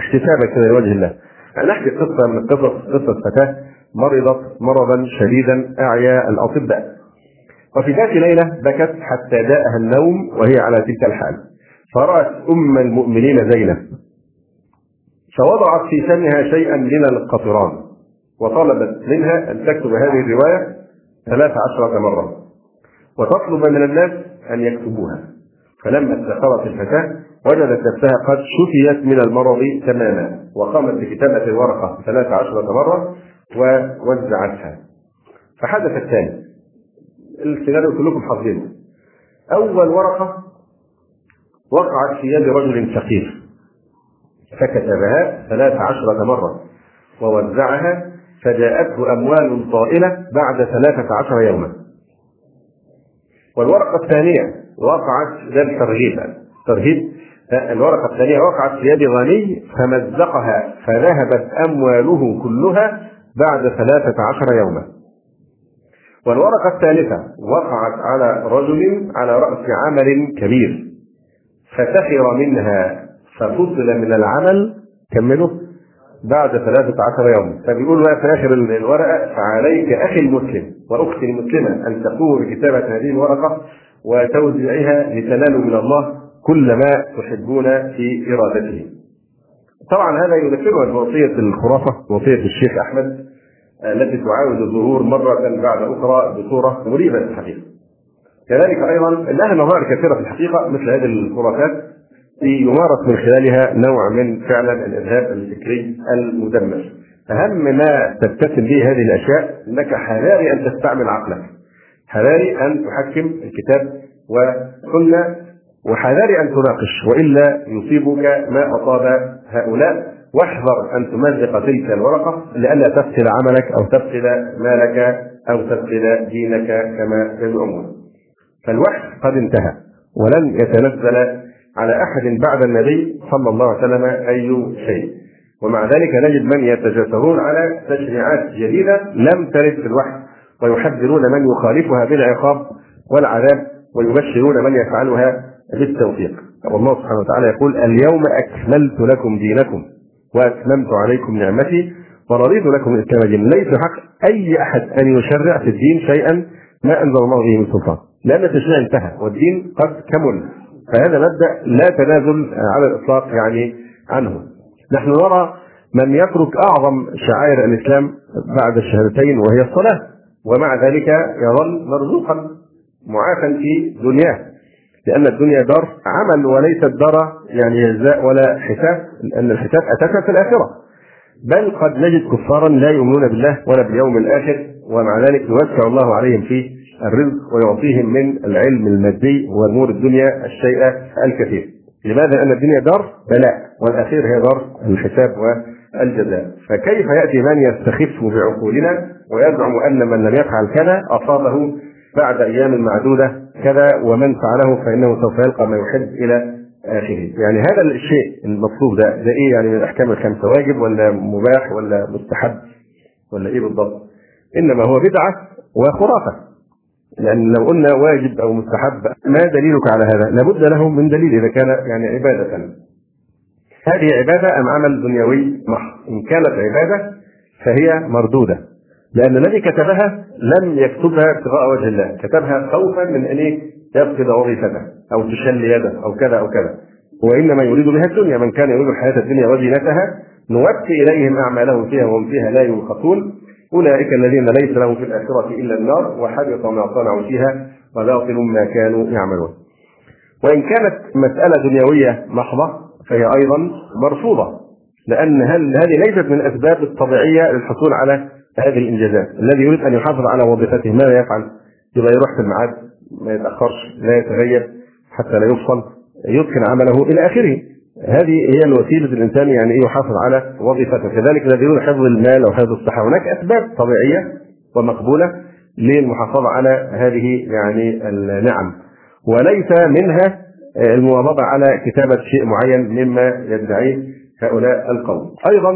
احتسابا كده لوجه الله. نحكي قصة من القصص قصة فتاة مرضت مرضا شديدا اعيا الأطباء. وفي ذات ليلة بكت حتى داءها النوم وهي على تلك الحال. فرأت أم المؤمنين زينب. فوضعت في فمها شيئا من القطران وطلبت منها أن تكتب هذه الرواية ثلاث عشرة مرة. وتطلب من الناس أن يكتبوها. فلما استيقظت الفتاة وجدت نفسها قد شفيت من المرض تماما وقامت بكتابة الورقة ثلاث عشرة مرة ووزعتها. فحدث التالي السيناريو كلكم حافظينه أول ورقة وقعت في يد رجل فقير فكتبها ثلاث عشرة مرة ووزعها فجاءته أموال طائلة بعد ثلاثة عشر يوما. والورقة الثانية وقعت ده الترغيب ترهيب. الورقة الثانية وقعت في يد غني فمزقها فذهبت أمواله كلها بعد ثلاثة عشر يوما. والورقة الثالثة وقعت على رجل على رأس عمل كبير فسخر منها ففصل من العمل كملوا بعد ثلاثة عشر يوما فبيقول بقى في آخر الورقة فعليك أخي المسلم وأختي المسلمة أن تقوم بكتابة هذه الورقة وتوزيعها لتنالوا من الله كل ما تحبون في إرادته. طبعا هذا يذكرنا بوصية الخرافة وصية الشيخ أحمد التي تعاود الظهور مرة بعد أخرى بصورة مريبة في الحقيقة كذلك أيضا لها نظائر كثيرة في الحقيقة مثل هذه الخرافات يمارس من خلالها نوع من فعلا الإرهاب الفكري المدمر. أهم ما تتسم به هذه الأشياء أنك حذاري أن تستعمل عقلك. حذاري أن تحكم الكتاب والسنة وحذاري أن تناقش وإلا يصيبك ما أصاب هؤلاء واحذر أن تمزق تلك الورقة لئلا تفقد عملك أو تفقد مالك أو تفقد دينك كما يزعمون. فالوحي قد انتهى ولن يتنزل على أحد بعد النبي صلى الله عليه وسلم أي شيء. ومع ذلك نجد من يتجاسرون على تشريعات جديدة لم ترد في الوحي ويحذرون من يخالفها بالعقاب والعذاب ويبشرون من يفعلها بالتوفيق. والله سبحانه وتعالى يقول: اليوم أكملت لكم دينكم واتممت عليكم نعمتي ورضيت لكم الاسلام دينا ليس حق أي أحد أن يشرع في الدين شيئا ما أنزل الله به من سلطان. لأن التشريع انتهى والدين قد كمل. فهذا مبدأ لا تنازل على الإطلاق يعني عنه. نحن نرى من يترك أعظم شعائر الإسلام بعد الشهادتين وهي الصلاة. ومع ذلك يظل مرزوقا معافا في دنياه. لأن الدنيا دار عمل وليست دار يعني جزاء ولا حساب لأن الحساب أساسا في الآخرة. بل قد نجد كفارا لا يؤمنون بالله ولا باليوم الآخر ومع ذلك يوسع الله عليهم في الرزق ويعطيهم من العلم المادي وأمور الدنيا الشيء الكثير. لماذا؟ لأن الدنيا دار بلاء والأخير هي دار الحساب والجزاء. فكيف يأتي من يستخف بعقولنا ويزعم أن من لم يفعل كذا أصابه بعد أيام معدودة كذا ومن فعله فإنه سوف يلقى ما يحب إلى آخره. يعني هذا الشيء المطلوب ده. ده إيه يعني من الأحكام الخمسة واجب ولا مباح ولا مستحب ولا إيه بالضبط؟ إنما هو بدعة وخرافة. لأن لو قلنا واجب أو مستحب ما دليلك على هذا؟ لابد له من دليل إذا كان يعني عبادة. هذه عبادة أم عمل دنيوي محض؟ إن كانت عبادة فهي مردودة. لأن الذي كتبها لم يكتبها ابتغاء وجه الله. كتبها خوفا من أن يفقد وظيفته أو تشل يده أو كذا أو كذا. وإنما يريد بها الدنيا. من كان يريد الحياة الدنيا وزينتها نوفي إليهم أعمالهم فيها وهم فيها لا ينقصون. أولئك الذين ليس لهم في الآخرة إلا النار وحبط ما صنعوا فيها وباطل ما كانوا يعملون. وإن كانت مسألة دنيوية محضة فهي أيضا مرفوضة. لأن هل هذه ليست من الأسباب الطبيعية للحصول على هذه الإنجازات. الذي يريد أن يحافظ على وظيفته ماذا يفعل؟ يبقى يروح في الميعاد ما يتأخرش لا يتغيب حتى لا يفصل يتقن عمله إلى آخره. هذه هي الوسيلة الإنسان يعني إيه يحافظ على وظيفته. كذلك الذي يريد حفظ المال أو حفظ الصحة. هناك أسباب طبيعية ومقبولة للمحافظة على هذه يعني النعم. وليس منها المواظبة على كتابة شيء معين مما يدعيه هؤلاء القوم. أيضا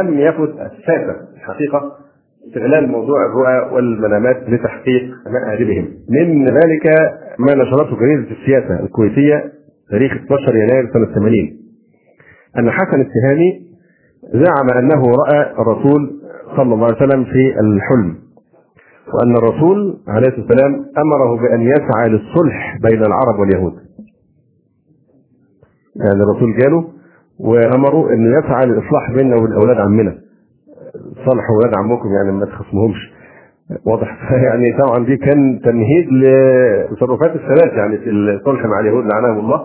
لم يفت الساسه الحقيقة استغلال موضوع الرؤى والمنامات لتحقيق مآربهم. من ذلك ما نشرته جريدة السياسة الكويتية تاريخ 12 يناير سنة 80 أن حسن السهامي زعم أنه رأى الرسول صلى الله عليه وسلم في الحلم وأن الرسول عليه الصلاة والسلام أمره بأن يسعى للصلح بين العرب واليهود. يعني الرسول جاله وأمره أنه يسعى للإصلاح بيننا وبين أولاد عمنا. صالحوا ولاد عمكم يعني ما تخصمهمش واضح <laughs> يعني طبعا دي كان تمهيد لتصرفات الثلاث يعني في الصلح مع اليهود لعنهم الله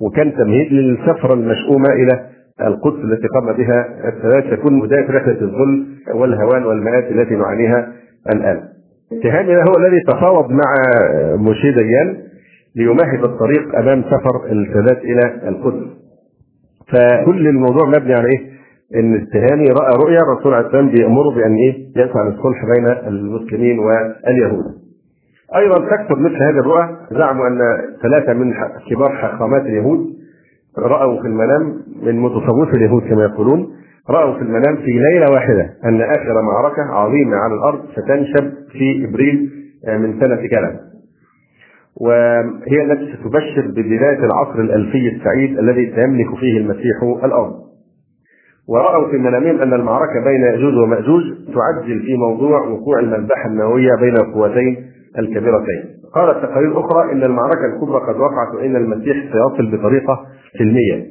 وكان تمهيد للسفرة المشؤومة إلى القدس التي قام بها الثلاث تكون بداية رحلة الظلم والهوان والمآت التي نعانيها الآن. اتهامي هو الذي تفاوض مع موشي ديان ليمهد الطريق أمام سفر السادات إلى القدس. فكل الموضوع مبني على إيه؟ إن التهامي رأى رؤيا الرسول عليه السلام بيأمره بأن إيه يسعى للصلح بين المسلمين واليهود. أيضا تكتب مثل هذه الرؤى زعموا أن ثلاثة من كبار حاخامات اليهود رأوا في المنام من متصوفي اليهود كما يقولون رأوا في المنام في ليلة واحدة أن آخر معركة عظيمة على الأرض ستنشب في إبريل من سنة كذا. وهي التي ستبشر ببداية العصر الألفي السعيد الذي سيملك فيه المسيح الأرض. ورأوا في منامهم أن المعركة بين يأجوج ومأجوج تعجل في موضوع وقوع المذبحة النووية بين القوتين الكبيرتين. قالت تقارير أخرى إن المعركة الكبرى قد وقعت وإن المسيح سيصل بطريقة سلمية.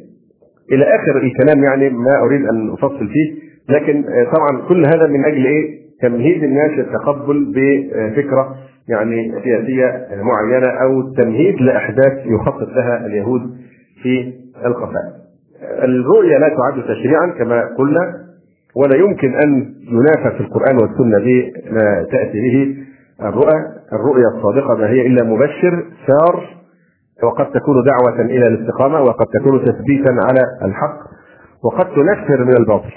إلى آخر الكلام يعني ما أريد أن أفصل فيه، لكن طبعا كل هذا من أجل إيه؟ تمهيد الناس للتقبل بفكرة يعني سياسية معينة أو تمهيد لأحداث يخطط لها اليهود في الخفاء الرؤيا لا تعد تشريعا كما قلنا ولا يمكن أن ينافى في القرآن والسنة بما تأتي به الرؤى. الرؤيا الصادقة ما هي إلا مبشر سار وقد تكون دعوة إلى الاستقامة وقد تكون تثبيتا على الحق وقد تنفر من الباطل.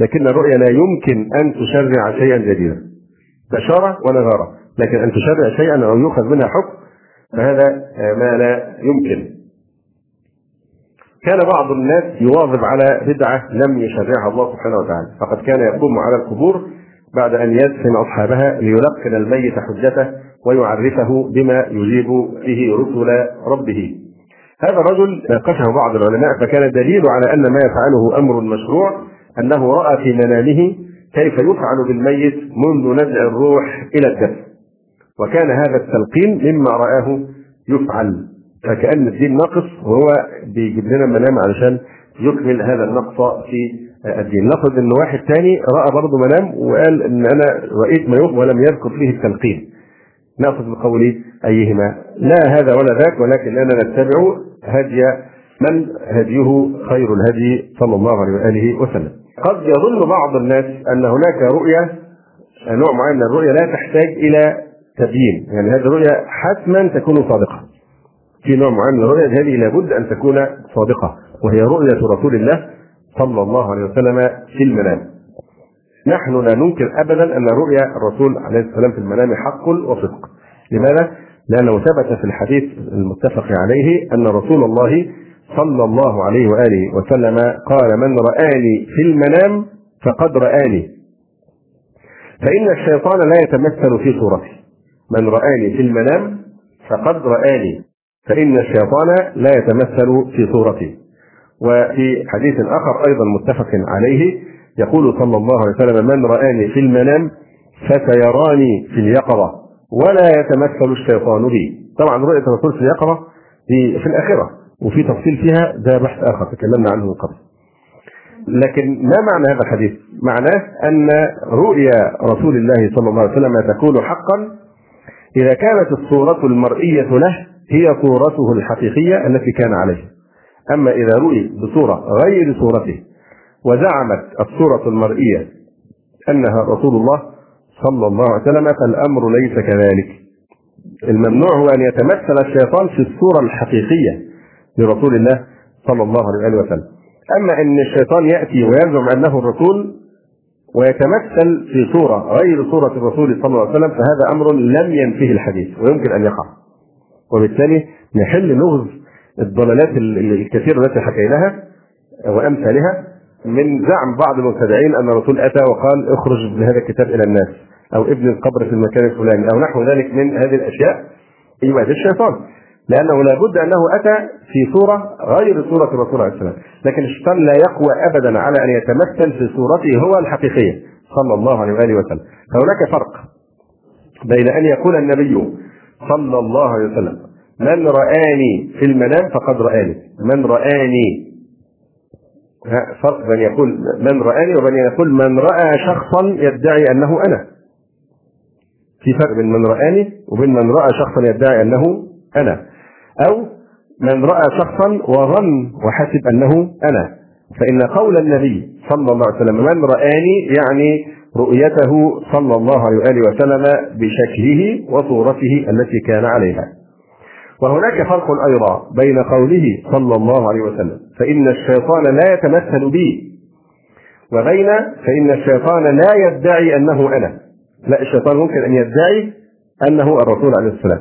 لكن الرؤيا لا يمكن أن تشرع شيئا جديدا. بشاره ونذاره لكن أن تشرع شيئا أو يؤخذ منها حكم فهذا ما لا يمكن. كان بعض الناس يواظب على بدعة لم يشرعها الله سبحانه وتعالى. فقد كان يقوم على القبور بعد أن يدفن أصحابها ليلقن الميت حجته ويعرفه بما يجيب به رسل ربه. هذا الرجل ناقشه بعض العلماء فكان الدليل على أن ما يفعله أمر مشروع أنه رأى في منامه كيف يفعل بالميت منذ نزع الروح إلى الدفن. وكان هذا التلقين مما رآه يفعل. فكأن الدين ناقص وهو بيجيب لنا منام علشان يكمل هذا النقص في الدين. نفرض إن واحد تاني رأى برضه منام وقال إن أنا رأيت ما يوم ولم يذكر فيه التلقين. ناخذ بقول أيهما. لا هذا ولا ذاك ولكن أنا نتبع هدي من هديه خير الهدي صلى الله عليه وآله وسلم. قد يظن بعض الناس أن هناك رؤية نوع معين من الرؤية لا تحتاج إلى تبيين. يعني هذه الرؤية حتما تكون صادقة. في نوع معين من الرؤيا هذه لابد أن تكون صادقة وهي رؤية رسول الله صلى الله عليه وسلم في المنام. نحن لا ننكر ابدا أن رؤيا الرسول عليه السلام في المنام حق وصدق. لماذا؟ لأنه ثبت في الحديث المتفق عليه أن رسول الله صلى الله عليه وآله وسلم قال من رآني في المنام فقد رآني. فإن الشيطان لا يتمثل في صورتي. من رآني في المنام فقد رآني فإن الشيطان لا يتمثل في صورته. وفي حديث آخر أيضا متفق عليه يقول صلى الله عليه وسلم من رآني في المنام فسيراني في اليقظة ولا يتمثل الشيطان بي. طبعا رؤية الرسول في اليقظة في, في الآخرة وفي تفصيل فيها ده بحث آخر تكلمنا عنه من قبل. لكن ما معنى هذا الحديث؟ معناه أن رؤيا رسول الله صلى الله عليه وسلم تكون حقا إذا كانت الصورة المرئية له هي صورته الحقيقية التي كان عليها. أما إذا رؤي بصورة غير صورته وزعمت الصورة المرئية أنها رسول الله صلى الله عليه وسلم فالأمر ليس كذلك. الممنوع هو أن يتمثل الشيطان في الصورة الحقيقية لرسول الله صلى الله عليه وسلم. أما أن الشيطان يأتي ويزعم أنه الرسول ويتمثل في صورة غير صورة الرسول صلى الله عليه وسلم فهذا أمر لم ينفه الحديث ويمكن أن يقع. وبالتالي نحل لغز الضلالات الكثيرة التي حكيناها وأمثالها من زعم بعض المبتدعين أن الرسول أتى وقال اخرج بهذا الكتاب إلى الناس أو ابن القبر في المكان الفلاني أو نحو ذلك من هذه الأشياء. يبقى ده الشيطان. لأنه لابد أنه أتى في صورة غير صورة الرسول عليه السلام. لكن الشيطان لا يقوى ابدا على أن يتمثل في صورته هو الحقيقية صلى الله عليه وآله وسلم. فهناك فرق بين أن يكون النبي صلى الله عليه وسلم. من رآني في المنام فقد رآني. من رآني فرق بين يقول من رآني وبين يقول من رأى شخصا يدعي أنه أنا. في فرق بين من رآني وبين من رأى شخصا يدعي أنه أنا. أو من رأى شخصا وظن وحسب أنه أنا. فإن قول النبي صلى الله عليه وسلم من رآني يعني رؤيته صلى الله عليه وآله وسلم بشكله وصورته التي كان عليها. وهناك فرق أيضا بين قوله صلى الله عليه وسلم فإن الشيطان لا يتمثل بي. وبين فإن الشيطان لا يدعي أنه أنا. لا الشيطان ممكن أن يدعي أنه الرسول عليه السلام.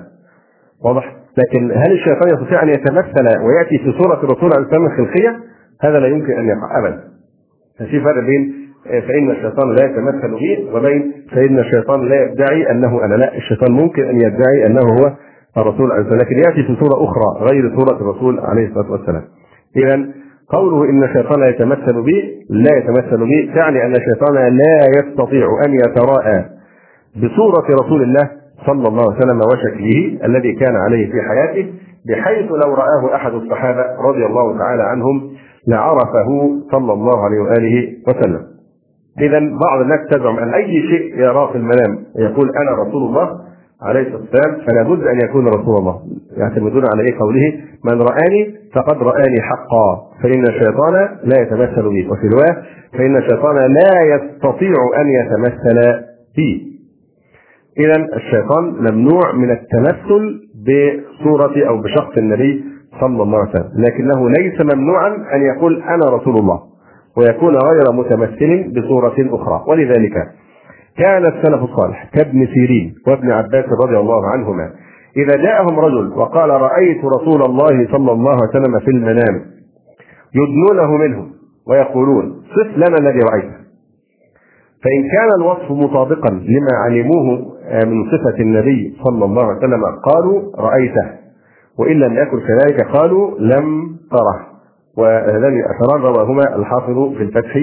واضح؟ لكن هل الشيطان يستطيع أن يتمثل ويأتي في صورة الرسول عليه السلام الخلقية؟ هذا لا يمكن أن يقع أبدا. ففي فرق بين فإن الشيطان لا يتمثل به وبين فإن الشيطان لا يدعي أنه أنا لا الشيطان ممكن أن يدعي أنه هو الرسول عليه السلام لكن يأتي في صورة أخرى غير صورة الرسول عليه الصلاة والسلام. إذا قوله إن الشيطان لا يتمثل به لا يتمثل به تعني أن الشيطان لا يستطيع أن يتراءى بصورة رسول الله صلى الله عليه وسلم وشكله الذي كان عليه في حياته بحيث لو رآه أحد الصحابة رضي الله تعالى عنهم لعرفه صلى الله عليه وآله وسلم. اذا بعض الناس تزعم أن أي شيء يراه في المنام يقول أنا رسول الله عليه الصلاة والسلام فلا بد أن يكون رسول الله. يعتمدون على إيه قوله من رآني فقد رآني حقا فإن الشيطان لا يتمثل بي. وفي رواية فإن الشيطان لا يستطيع أن يتمثل بي. إذا الشيطان ممنوع من التمثل بصورة أو بشخص النبي صلى الله عليه وسلم لكنه ليس ممنوعا أن يقول أنا رسول الله. ويكون غير متمثل بصورة أخرى. ولذلك كان السلف الصالح كابن سيرين وابن عباس رضي الله عنهما إذا جاءهم رجل وقال رأيت رسول الله صلى الله عليه وسلم في المنام يدنونه منهم ويقولون صف لنا الذي رأيته فإن كان الوصف مطابقا لما علموه من صفة النبي صلى الله عليه وسلم قالوا رأيته وإن لم يكن كذلك قالوا لم تره. وهذان الأثران رواهما الحافظ في الفتح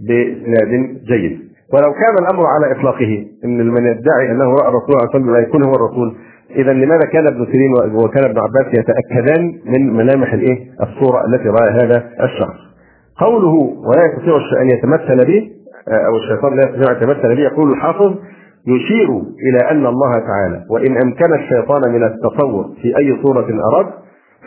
بإسناد جيد. ولو كان الأمر على إطلاقه إن من يدعي أنه رأى الرسول عليه الصلاة والسلام يكون هو الرسول إذا لماذا كان ابن سيرين وكان ابن عباس يتأكدان من ملامح الإيه؟ الصورة التي رأى هذا الشخص؟ قوله ولا يستطيع أن يتمثل به أو الشيطان لا يستطيع أن يتمثل به يقول الحافظ يشير إلى أن الله تعالى وإن أمكن الشيطان من التصور في أي صورة أراد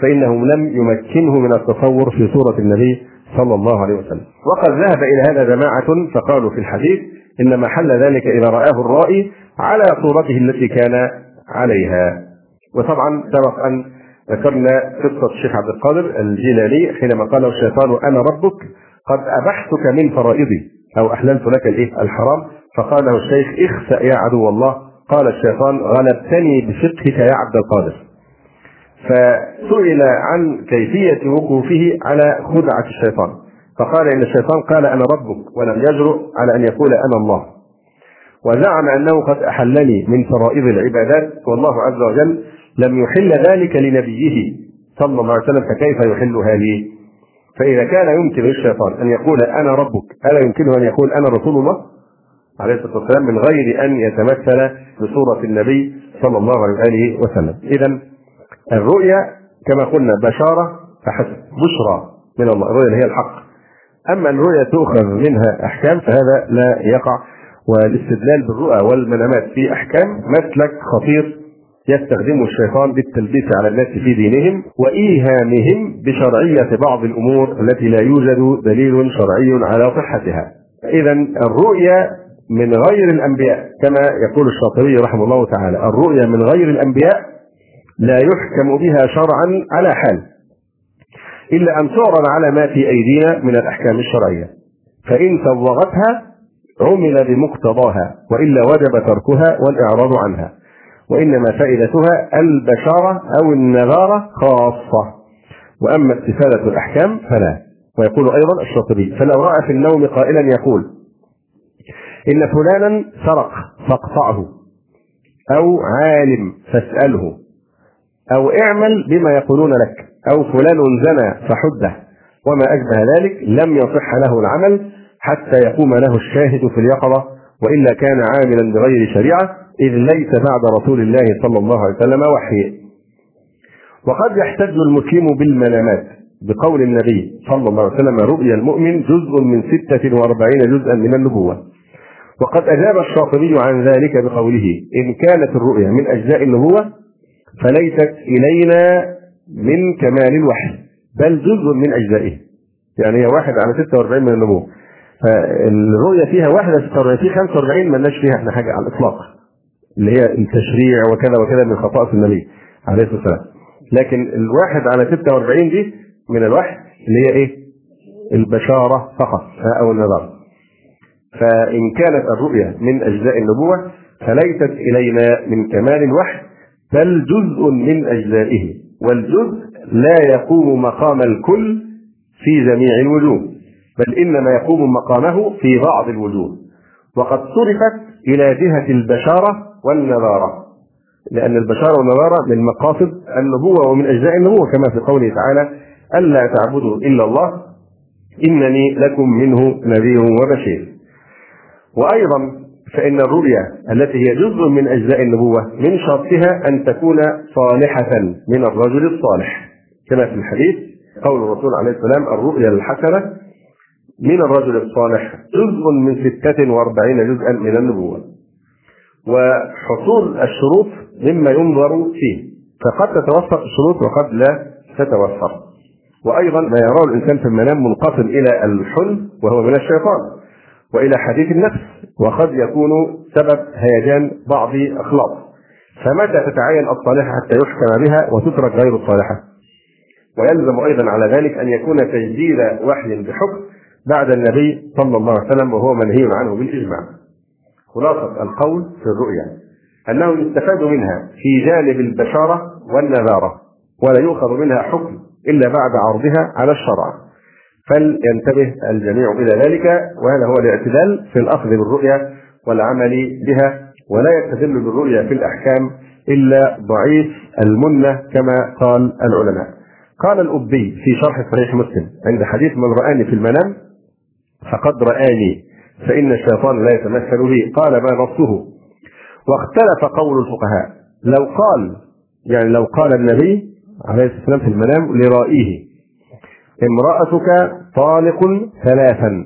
فإنه لم يمكنه من التصور في صورة النبي صلى الله عليه وسلم. وقد ذهب إلى هذا جماعة فقالوا في الحديث إن محل ذلك إذا رآه الرائي على صورته التي كان عليها. وطبعا سبق أن ذكرنا قصة الشيخ عبد القادر الجيلاني حينما قال الشيطان أنا ربك قد أبحتك من فرائضي أو أحللت لك الإيه الحرام. فقال له الشيخ اخسأ يا عدو الله. قال الشيطان غلبتني بفقهك يا عبد القادر. فسئل عن كيفية وقوفه على خدعة الشيطان. فقال إن الشيطان قال أنا ربك ولم يجرؤ على أن يقول أنا الله. وزعم أنه قد أحلني من فرائض العبادات والله عز وجل لم يحل ذلك لنبيه صلى الله عليه وسلم فكيف يحلها لي؟ فإذا كان يمكن للشيطان أن يقول أنا ربك ألا يمكنه أن يقول أنا رسول الله؟ عليه الصلاة والسلام من غير أن يتمثل بصورة النبي صلى الله عليه وسلم. إذا الرؤيا كما قلنا بشارة فحسب بشرى من الله الرؤيا اللي هي الحق. أما الرؤيا تؤخذ منها أحكام فهذا لا يقع. والاستدلال بالرؤى والمنامات في أحكام مسلك خطير يستخدمه الشيطان بالتلبيس على الناس في دينهم وإيهامهم بشرعية بعض الأمور التي لا يوجد دليل شرعي على صحتها. إذا الرؤيا من غير الأنبياء كما يقول الشاطبي رحمه الله تعالى الرؤيا من غير الأنبياء لا يحكم بها شرعا على حال إلا أن تعرض على ما في أيدينا من الأحكام الشرعية. فإن سوغتها عمل بمقتضاها وإلا وجب تركها والإعراض عنها. وإنما فائدتها البشارة أو النذارة خاصة. وأما استفادة الأحكام فلا. ويقول أيضا الشاطبي فلو رأى في النوم قائلا يقول إن فلانا سرق فاقطعه. أو عالم فاسأله أو اعمل بما يقولون لك أو فلان زنى فحده. وما أشبه ذلك لم يصح له العمل حتى يقوم له الشاهد في اليقظة. وإلا كان عاملا بغير شريعة إذ ليس بعد رسول الله صلى الله عليه وسلم وحي. وقد يحتج المسلم بالمنامات بقول النبي صلى الله عليه وسلم رؤيا المؤمن جزء من ستة وأربعين جزءا من النبوة. وقد أجاب الشاطبي عن ذلك بقوله إن كانت الرؤيا من أجزاء النبوة فليست إلينا من كمال الوحي بل جزء من أجزائه. يعني هي واحد على 46 من النبوة فالرؤية فيها واحد على 46 في 45 ما لناش فيها إحنا حاجة على الإطلاق اللي هي التشريع وكذا وكذا من خصائص النبي عليه الصلاة والسلام. لكن الواحد على 46 دي من الوحي اللي هي إيه؟ البشارة فقط أو النظر فإن كانت الرؤيا من أجزاء النبوة فليست إلينا من كمال الوحي بل جزء من أجزائه والجزء لا يقوم مقام الكل في جميع الوجوه بل إنما يقوم مقامه في بعض الوجوه. وقد صرفت إلى جهة البشارة والنذارة لأن البشارة والنذارة من مقاصد النبوة ومن أجزاء النبوة كما في قوله تعالى ألا تعبدوا إلا الله إنني لكم منه نذير وبشير وأيضا فإن الرؤيا التي هي جزء من أجزاء النبوة من شرطها أن تكون صالحة من الرجل الصالح. كما في الحديث قول الرسول عليه السلام الرؤيا الحسنة من الرجل الصالح جزء من ستة وأربعين جزءا من النبوة. وحصول الشروط مما ينظر فيه. فقد تتوفر الشروط وقد لا تتوفر. وأيضا ما يراه الإنسان في المنام منقسم إلى الحلم وهو من الشيطان. وإلى حديث النفس وقد يكون سبب هيجان بعض أخلاق فمتى تتعين الصالحة حتى يحكم بها وتترك غير الصالحة ويلزم أيضا على ذلك أن يكون تجديد وحي بحكم بعد النبي صلى الله عليه وسلم وهو منهي عنه بالإجماع. خلاصة القول في الرؤيا أنه يستفاد منها في جانب البشارة والنذارة ولا يؤخذ منها حكم إلا بعد عرضها على الشرع. فلينتبه الجميع إلى ذلك وهذا هو الاعتدال في الأخذ بالرؤيا والعمل بها ولا يستدل بالرؤيا في الأحكام إلا ضعيف المنة كما قال العلماء. قال الأبي في شرح صحيح مسلم عند حديث من رآني في المنام فقد رآني فإن الشيطان لا يتمثل بي قال ما نصه؟ واختلف قول الفقهاء. لو قال يعني لو قال النبي عليه الصلاة والسلام في المنام لرائيه امرأتك طالق ثلاثا.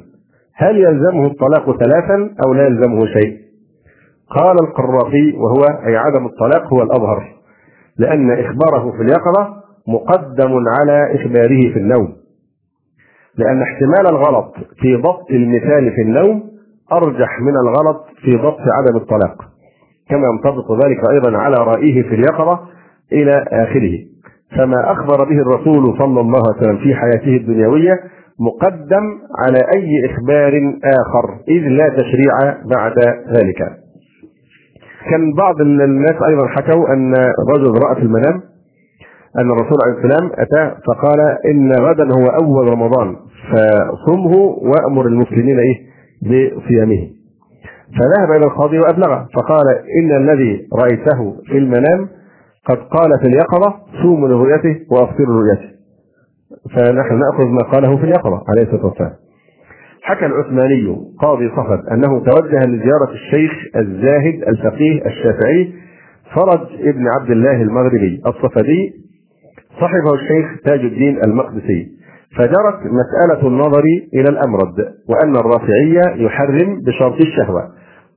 هل يلزمه الطلاق ثلاثا أو لا يلزمه شيء؟ قال القرافي وهو أي عدم الطلاق هو الأظهر لأن إخباره في اليقظة مقدم على إخباره في النوم. لأن احتمال الغلط في ضبط المثال في النوم أرجح من الغلط في ضبط عدم الطلاق كما ينطبق ذلك أيضا على رأيه في اليقظة إلى آخره. فما أخبر به الرسول صلى الله عليه وسلم في حياته الدنيوية مقدم على أي إخبار آخر إذ لا تشريع بعد ذلك. كان بعض الناس أيضا حكوا أن رجل رأى في المنام أن الرسول عليه السلام أتى فقال إن غدا هو أول رمضان فصمه وأمر المسلمين إيه؟ بصيامه. فذهب إلى القاضي وأبلغه فقال إن الذي رأيته في المنام قد قال في اليقظة صوموا لرؤيته وأفطروا لرؤيته. فنحن نأخذ ما قاله في اليقظة عليه الصلاة والسلام. حكى العثماني قاضي صفد أنه توجه لزيارة الشيخ الزاهد الفقيه الشافعي فرج ابن عبد الله المغربي الصفدي صحبه الشيخ تاج الدين المقدسي. فجرت مسألة النظر إلى الأمرد وأن الرافعية يحرم بشرط الشهوة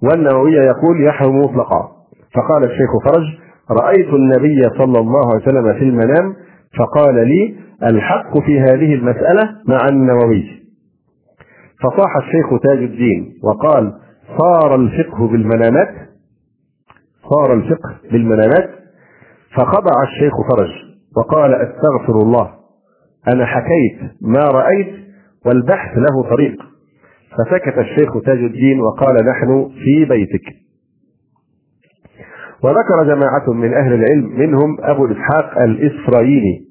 والنووي يقول يحرم مطلقا. فقال الشيخ فرج رأيت النبي صلى الله عليه وسلم في المنام فقال لي الحق في هذه المسألة مع النووي. فصاح الشيخ تاج الدين وقال صار الفقه بالمنامات صار الفقه بالمنامات. فخضع الشيخ فرج وقال أستغفر الله أنا حكيت ما رأيت والبحث له طريق. فسكت الشيخ تاج الدين وقال نحن في بيتك. وذكر جماعة من أهل العلم منهم أبو إسحاق الإسرائيلي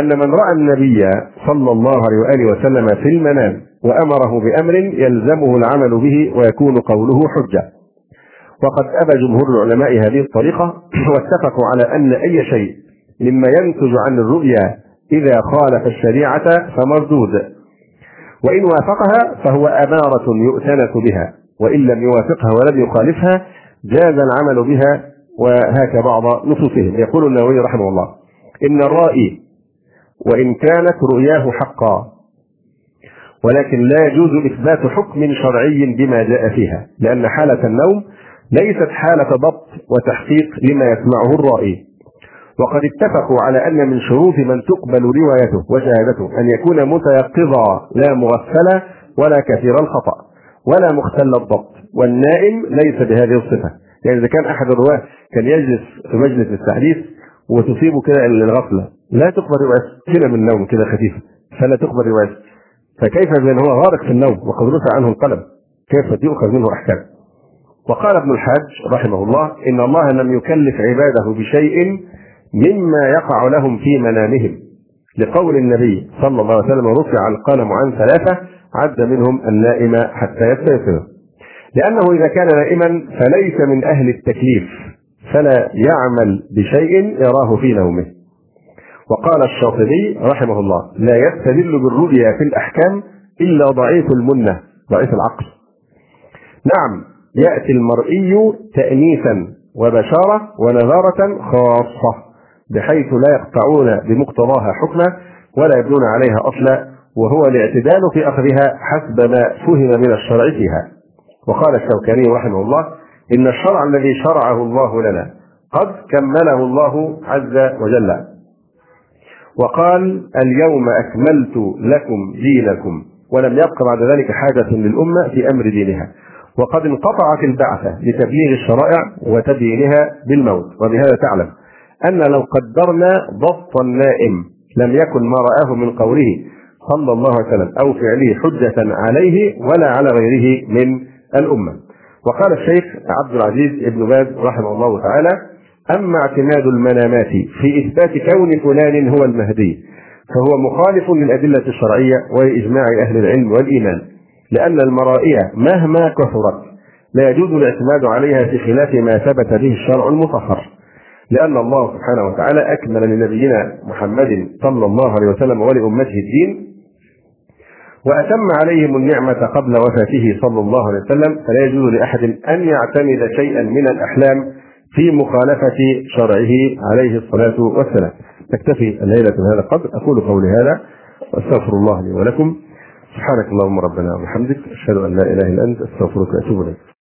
أن من رأى النبي صلى الله عليه وآله وسلم في المنام وأمره بأمر يلزمه العمل به ويكون قوله حجة. وقد أبى جمهور العلماء هذه الطريقة <clears throat> واتفقوا على أن أي شيء مما ينتج عن الرؤيا إذا خالف الشريعة فمردود. وإن وافقها فهو أمارة يؤتنس بها وإن لم يوافقها ولم يخالفها جاز العمل بها وهاك بعض نصوصهم. يقول النووي رحمه الله إن الرائي وإن كانت رؤياه حقا ولكن لا يجوز إثبات حكم شرعي بما جاء فيها لأن حالة النوم ليست حالة ضبط وتحقيق لما يسمعه الرائي وقد اتفقوا على أن من شروط من تقبل روايته وشهادته أن يكون متيقظا لا مغفلا ولا كثير الخطأ ولا مختل الضبط والنائم ليس بهذه الصفة. يعني إذا كان أحد الرواة كان يجلس في مجلس التحديث وتصيبه كده الغفلة لا تقبل روايته كده من النوم كده خفيفة فلا تقبل روايته فكيف بأن هو غارق في النوم وقد رفع عنه القلم؟ كيف يؤخذ منه أحكام؟ وقال ابن الحاج رحمه الله إن الله لم يكلف عباده بشيء مما يقع لهم في منامهم. لقول النبي صلى الله عليه وسلم رفع القلم عن ثلاثة عد منهم النائم حتى يستيقظ لأنه إذا كان نائما فليس من أهل التكليف فلا يعمل بشيء يراه في نومه. وقال الشاطبي رحمه الله لا يستدل بالرؤيا في الأحكام إلا ضعيف المنة ضعيف العقل. نعم يأتي المرئي تأنيثا وبشارة ونذارة خاصة بحيث لا يقطعون بمقتضاها حكما ولا يبنون عليها أصلا وهو الاعتدال في أخذها حسب ما فهم من الشرع فيها. وقال الشوكاني رحمه الله إن الشرع الذي شرعه الله لنا قد كمله الله عز وجل. وقال اليوم أكملت لكم دينكم ولم يبق بعد ذلك حاجة للأمة في أمر دينها. وقد انقطعت البعثة لتبليغ الشرائع وتبيينها بالموت. وبهذا تعلم أن لو قدرنا ضبط النائم لم يكن ما رآه من قوله صلى الله عليه وسلم أو فعله حجة عليه ولا على غيره من الأمة. وقال الشيخ عبد العزيز بن باز رحمه الله تعالى أما اعتماد المنامات في إثبات كون فلان هو المهدي فهو مخالف للأدلة الشرعية وإجماع أهل العلم والإيمان لأن المرائية مهما كثرت لا يجوز الاعتماد عليها في خلاف ما ثبت به الشرع المطهر لأن الله سبحانه وتعالى أكمل لنبينا محمد صلى الله عليه وسلم ولأمته الدين وأتم عليهم النعمة قبل وفاته صلى الله عليه وسلم فلا يجوز لأحد أن يعتمد شيئا من الأحلام في مخالفة شرعه عليه الصلاة والسلام. نكتفي الليلة بهذا القدر. أقول قولي هذا وأستغفر الله لي ولكم. سبحانك اللهم ربنا وبحمدك أشهد أن لا إله إلا أنت أستغفرك وأتوب إليك.